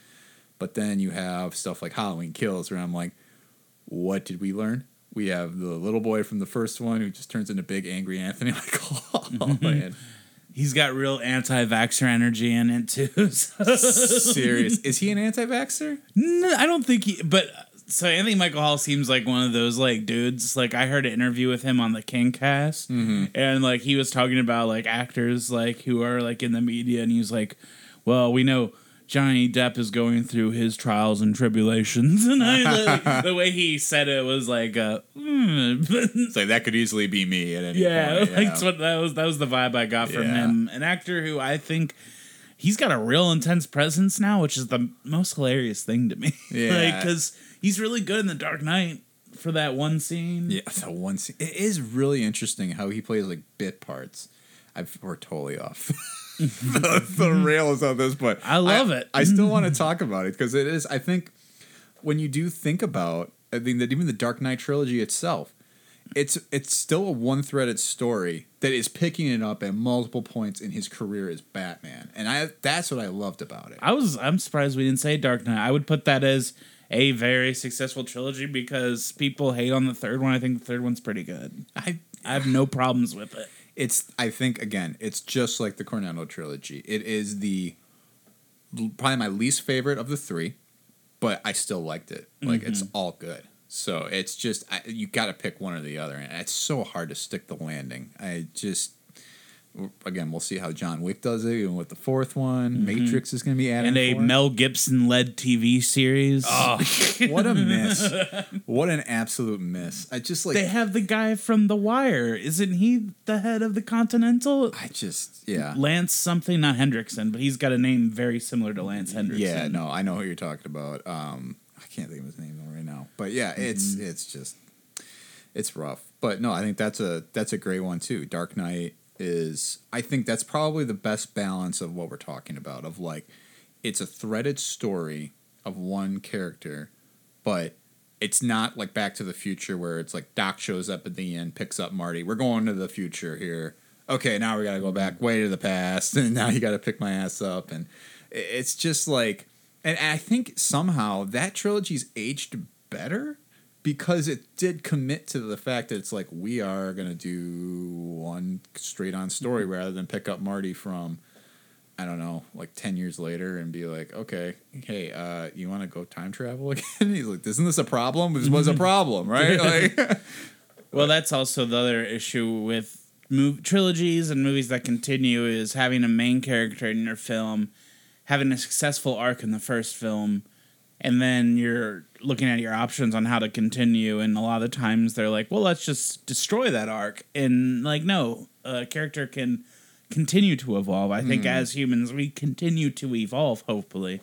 But then you have stuff like Halloween Kills where I'm like, what did we learn? We have the little boy from the first one who just turns into big angry Anthony like mm-hmm. oh man. He's got real anti-vaxxer energy in it too. so- Serious. Is he an anti vaxxer? No, I don't think he. But so Anthony Michael Hall seems like one of those like dudes. Like I heard an interview with him on the King Cast, mm-hmm. and like he was talking about like actors like who are like in the media, and he was like, "Well, we know." Johnny Depp is going through his trials and tribulations, and I like, the way he said it was like, uh, mm. Like that could easily be me at any yeah, point. like what that was. That was the vibe I got from Yeah. him. An actor who I think he's got a real intense presence now, which is the most hilarious thing to me. Yeah. like because he's really good in the Dark Knight for that one scene. Yeah, the one scene. It is really interesting how he plays like bit parts. I've, we're totally off the, the mm-hmm. rails on this, but I love it. I still want to mm-hmm. talk about it because it is. I think when you do think about, I mean, that even the Dark Knight trilogy itself, it's it's still a one threaded story that is picking it up at multiple points in his career as Batman, and I that's what I loved about it. I was I'm surprised we didn't say Dark Knight. I would put that as a very successful trilogy because people hate on the third one. I think the third one's pretty good. I I have no problems with it. It's I think again, it's just like the Cornetto trilogy. It is the probably my least favorite of the three, but I still liked it. Like it's mm-hmm. all good. So it's just I, you got to pick one or the other, and it's so hard to stick the landing. I just again, we'll see how John Wick does it, even with the fourth one. Matrix is going to be added, And a. Mel Gibson led TV series. Oh, what a miss! What an absolute miss! I just like they have the guy from The Wire. Isn't he the head of the Continental? I just yeah. Lance something, not Henriksen, but he's got a name very similar to Lance Henriksen. Yeah, no, I know who you're talking about. Um, I can't think of his name right now, but yeah, it's Mm-hmm. it's just it's rough. But no, I think that's a that's a great one too. Dark Knight is I think that's probably the best balance of what we're talking about. Of like, it's a threaded story of one character, but it's not like Back to the Future where it's like Doc shows up at the end, picks up Marty. We're going to the future here. Okay, now we got to go back way to the past, and now you got to pick my ass up, and it's just like, and I think somehow that trilogy's aged better because it did commit to the fact that it's like we are gonna do one straight on story rather than pick up Marty from I don't know, like ten years later and be like, okay, hey, uh, you want to go time travel again? He's like, isn't this a problem? This was a problem, right? Like, Well, that's also the other issue with trilogies and movies that continue is having a main character in your film, having a successful arc in the first film, and then you're looking at your options on how to continue. And a lot of the times they're like, well, let's just destroy that arc. And like, no, a character can continue to evolve. I think hmm. as humans, we continue to evolve, hopefully.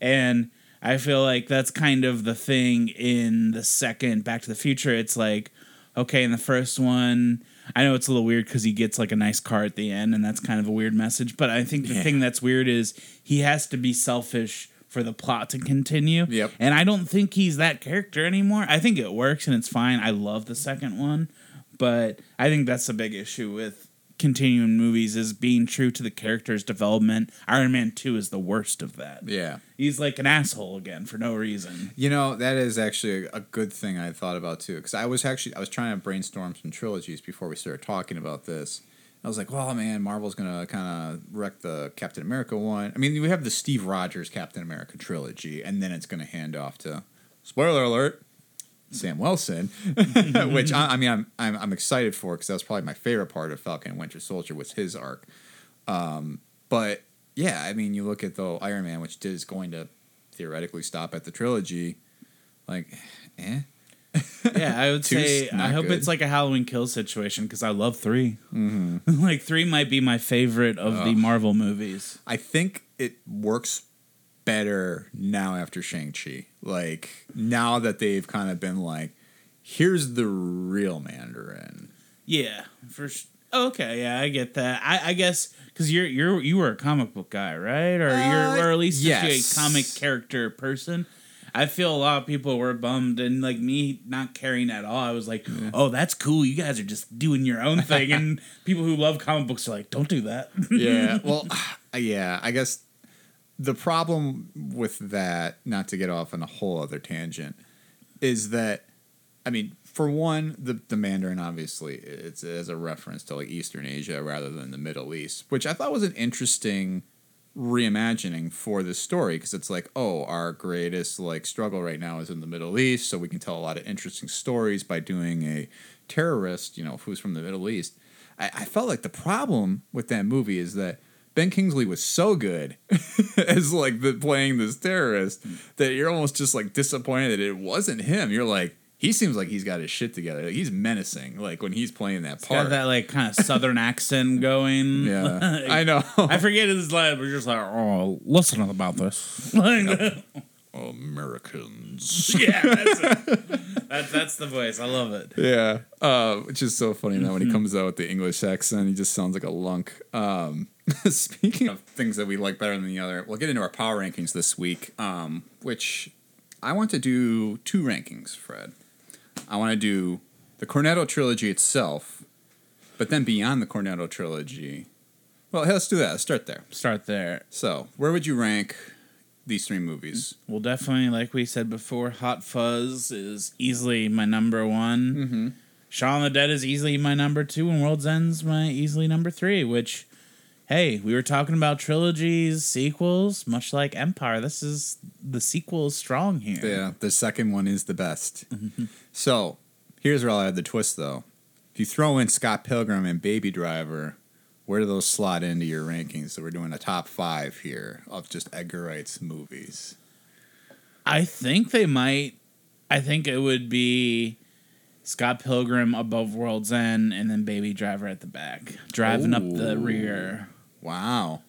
And I feel like that's kind of the thing in the second Back to the Future. It's like, okay, in the first one, I know it's a little weird because he gets like a nice car at the end, and that's kind of a weird message. But I think the Yeah. thing that's weird is he has to be selfish for the plot to continue. Yep. And I don't think he's that character anymore. I think it works and it's fine. I love the second one, but I think that's a big issue with continuing movies is being true to the character's development. Iron Man 2 is the worst of that. yeah. He's like an asshole again for no reason. You know, that is actually a, a good thing I thought about too. Because I was actually I was trying to brainstorm some trilogies before we started talking about this. I was like, well, man, Marvel's gonna kind of wreck the Captain America one. I mean, we have the Steve Rogers Captain America trilogy, and then it's gonna hand off to spoiler alert. Sam Wilson, which I, I mean, I'm, I'm I'm excited for because that was probably my favorite part of Falcon and Winter Soldier was his arc. Um, but yeah, I mean, you look at the Iron Man, which is going to theoretically stop at the trilogy. Like, eh? Yeah, I would say I hope good. it's like a Halloween kill situation because I love 3 Mm-hmm. like three might be my favorite of the Marvel movies. I think it works better now after Shang-Chi. Like now that they've kind of been like, here's the real Mandarin. Yeah, for sh- okay. Yeah, I get that. I, I guess because you're you're you were a comic book guy, right? Or Uh, you're or at least yes. a comic character person. I feel a lot of people were bummed, and like me not caring at all. I was like, "Oh, that's cool. You guys are just doing your own thing." and people who love comic books are like, "Don't do that." Yeah. well, uh, yeah. I guess the problem with that, not to get off on a whole other tangent, is that, I mean, for one, the the Mandarin obviously it's as a reference to like Eastern Asia rather than the Middle East, which I thought was an interesting reimagining for this story because it's like oh our greatest like struggle right now is in the middle east so we can tell a lot of interesting stories by doing a terrorist you know who's from the middle east. I, I felt like the problem with that movie is that ben kingsley was so good as like the playing this terrorist hmm. that you're almost just like disappointed that it wasn't him. You're like he seems like he's got his shit together Like, he's menacing like when he's playing that part Got that like kind of southern accent going. yeah i know I forget his line, but you're just like, "Oh, listen about this." Like, americans yeah, that's, it. that's that's the voice. I love it. Yeah, uh, which is so funny now when he comes out with the English accent, he just sounds like a lunk. Um, speaking of things that we like better than the other, we'll get into our power rankings this week, um, which I want to do two rankings, Fred. I want to do the Cornetto trilogy itself, but then beyond the Cornetto trilogy. Well, hey, let's do that. Let's start there. Start there. So, where would you rank these three movies? Well, definitely, like we said before, Hot Fuzz is easily my number one. Mm-hmm. Shaun of the Dead is easily my number two, and World's End's my easily number three. Which, hey, we were talking about trilogies, sequels, much like Empire. This is the sequel is strong here. Yeah, the second one is the best. So here's where I'll add the twist, though. If you throw in Scott Pilgrim and Baby Driver, where do those slot into your rankings? So we're doing a top five here of just Edgar Wright's movies. I think they might. I think it would be Scott Pilgrim above World's End, and then Baby Driver at the back, driving up the rear. Wow.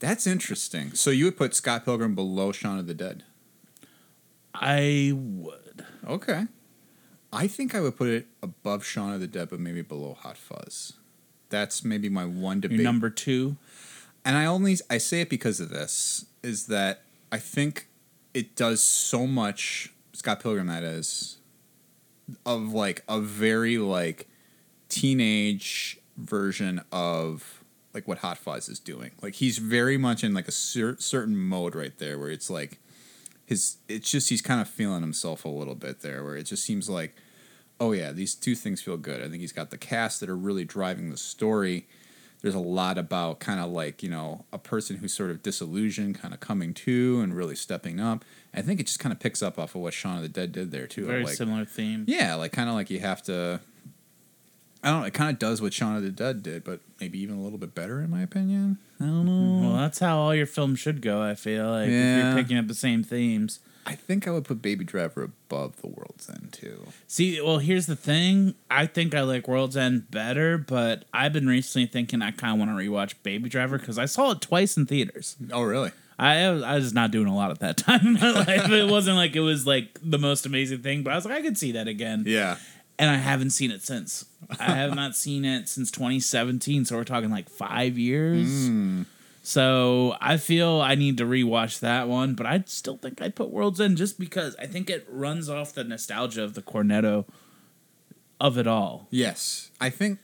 That's interesting. So you would put Scott Pilgrim below Shaun of the Dead. I would. Okay. I think I would put it above Shaun of the Dead, but maybe below Hot Fuzz. That's maybe my one debate. Your number two. and I only I say it because of this is that I think it does so much Scott Pilgrim that is of like a very like teenage version of like what Hot Fuzz is doing. Like he's very much in like a cer- certain mode right there where it's like his it's just he's kind of feeling himself a little bit there where it just seems like oh yeah, these two things feel good. I think he's got the cast that are really driving the story. There's a lot about kind of like, you know, a person who's sort of disillusioned, kind of coming to and really stepping up. I think it just kind of picks up off of what Shaun of the Dead did there too. Very like, similar theme. yeah, like kind of like you have to. I don't know. It kind of does what Shaun of the Dead did, but maybe even a little bit better, in my opinion. I don't know. Mm-hmm. Well, that's how all your films should go. I feel like if Yeah. you're picking up the same themes. I think I would put Baby Driver above The World's End too. See, well, here's the thing. I think I like World's End better, but I've been recently thinking I kind of want to rewatch Baby Driver because I saw it twice in theaters. Oh, really? I was, I was not doing a lot at that time in my life. It wasn't like it was like the most amazing thing, but I was like, I could see that again. Yeah. And I haven't seen it since. I have not seen it since 2017, so we're talking like five years. Mm. So I feel I need to rewatch that one, but I still think I'd put World's End just because I think it runs off the nostalgia of the Cornetto of it all. Yes, I think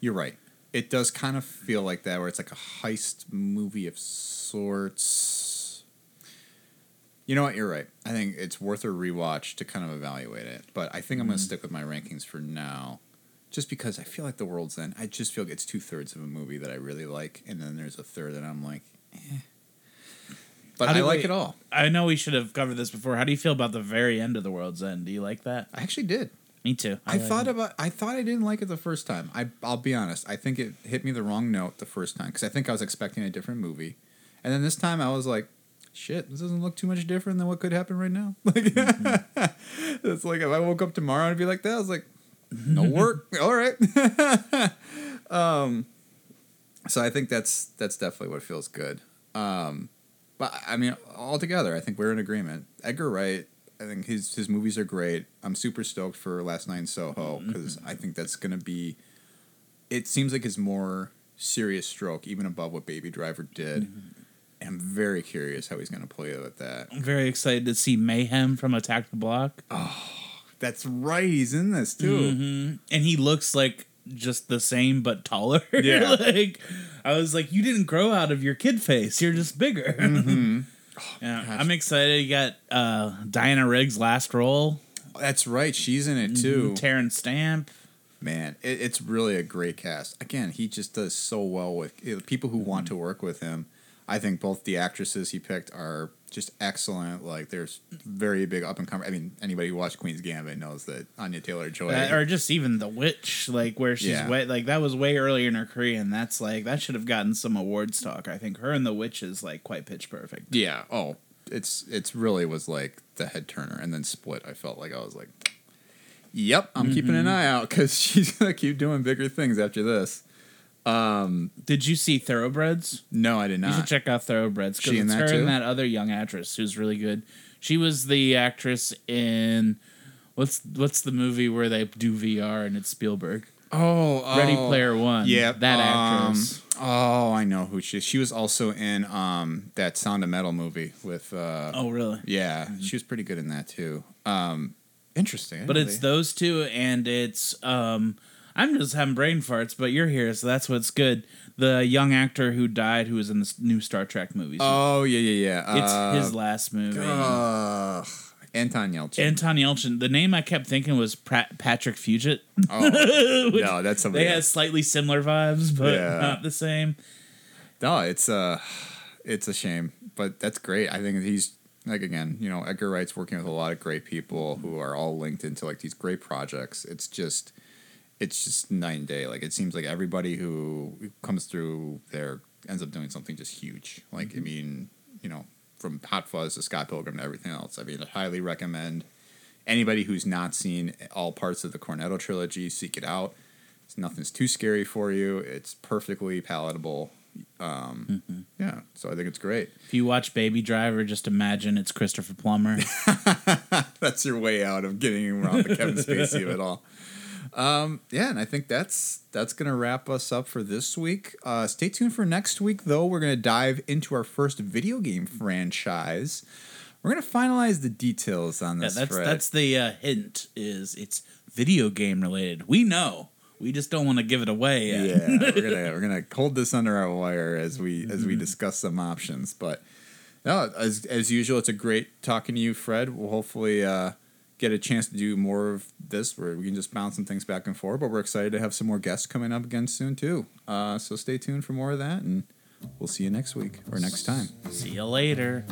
you're right. It does kind of feel like that, where it's like a heist movie of sorts. You know what? You're right. I think it's worth a rewatch to kind of evaluate it. But I think I'm going to stick with my rankings for now, just because I feel like The World's End. I just feel like it's two thirds of a movie that I really like, and then there's a third that I'm like, eh. But I like we- it all. I know we should have covered this before. How do you feel about the very end of the World's End? Do you like that? I actually did. Me too. I, like thought it. about. I thought I didn't like it the first time. I I'll be honest. I think it hit me the wrong note the first time because I think I was expecting a different movie, and then this time I was like, shit, this doesn't look too much different than what could happen right now. Like, it's like if I woke up tomorrow and be like that, I was like, no work. All right. um, so I think that's that's definitely what feels good. Um, but I mean, altogether, I think we're in agreement. Edgar Wright, I think his his movies are great. I'm super stoked for Last Night in Soho because I think that's gonna be. It seems like his more serious stroke, even above what Baby Driver did. And I'm very curious how he's gonna play with that. I'm very excited to see Mayhem from Attack the Block. Oh, that's right, he's in this too. Mhm. And he looks like just the same but taller. Yeah. like I was like, you didn't grow out of your kid face. You're just bigger. yeah, gosh. I'm excited. You got uh, Diana Rigg's last role. That's right, she's in it too. Terence Stamp. Man, it, it's really a great cast. Again, he just does so well with people who want to work with him. I think both the actresses he picked are just excellent. Like, there's very big up and coming. I mean, anybody who watched Queen's Gambit knows that Anya Taylor Joy. Uh, or just even the witch, like where she's Yeah. way like that was way earlier in her career, and that's like that should have gotten some awards talk. I think her and the witch is like quite pitch perfect. yeah. Oh, it's it's really was like the head turner, and then Split. I felt like I was like, "Yep, I'm keeping an eye out because she's gonna keep doing bigger things after this." Did you see Thoroughbreds? No, I did not. You should not. check out Thoroughbreds because She in it's that her too? and that other young actress who's really good. She was the actress in what's what's the movie where they do VR and it's Spielberg. Oh, Ready oh. Player One. Yeah, that um, actress. Oh, I know who she is. She was also in um that Sound of Metal movie with uh Oh, really? yeah, she was pretty good in that too. Um interesting. I didn't But know it's they- those two, and it's um. I'm just having brain farts, but you're here, so that's what's good. The young actor who died, who was in the new Star Trek movies. Oh, yeah, yeah, yeah. it's Uh, his last movie. ugh. Anton Yelchin. Anton Yelchin. The name I kept thinking was Patrick Fugit. oh, no, that's somebody They had slightly similar vibes, but Yeah. not the same. No, it's uh it's a shame, but that's great. I think he's like again, you know, Edgar Wright's working with a lot of great people who are all linked into like these great projects. It's just it's just night and day. Like it seems like everybody who comes through there ends up doing something just huge. Like I mean, you know, from Hot Fuzz to Scott Pilgrim to everything else. I mean, I highly recommend anybody who's not seen all parts of the Cornetto trilogy seek it out. It's nothing's too scary for you. It's perfectly palatable. Um, Yeah, so I think it's great. If you watch Baby Driver, just imagine it's Christopher Plummer. That's your way out of getting around the Kevin Spacey of it all. Um, yeah, and I think that's that's gonna wrap us up for this week. Uh, stay tuned for next week, though. We're gonna dive into our first video game franchise. We're gonna finalize the details on Yeah, this. that's Fred. that's the uh, hint. Is it's video game related? We know. We just don't want to give it away yet. yeah, we're gonna we're gonna hold this under our wire as we as we discuss some options. But no, as as usual, it's a great talking to you, Fred. We'll hopefully uh, get a chance to do more of this where we can just bounce some things back and forth. But we're excited to have some more guests coming up again soon too. Uh, so stay tuned for more of that, and we'll see you next week or next time. See you later.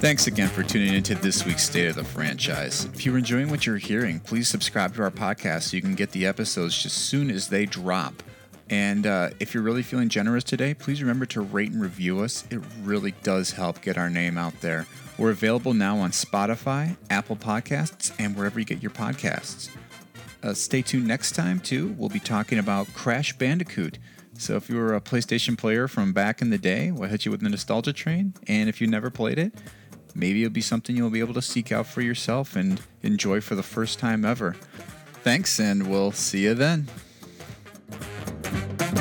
Thanks again for tuning into this week's State of the Franchise. If you're enjoying what you're hearing, please subscribe to our podcast so you can get the episodes just soon as they drop. And uh, if you're really feeling generous today, please remember to rate and review us. It really does help get our name out there. We're available now on Spotify, Apple Podcasts, and wherever you get your podcasts. Uh, stay tuned next time, too. We'll be talking about Crash Bandicoot. So if you were a PlayStation player from back in the day, we'll hit you with the nostalgia train. And if you never played it, maybe it'll be something you'll be able to seek out for yourself and enjoy for the first time ever. Thanks, and we'll see you then. ダメダメ。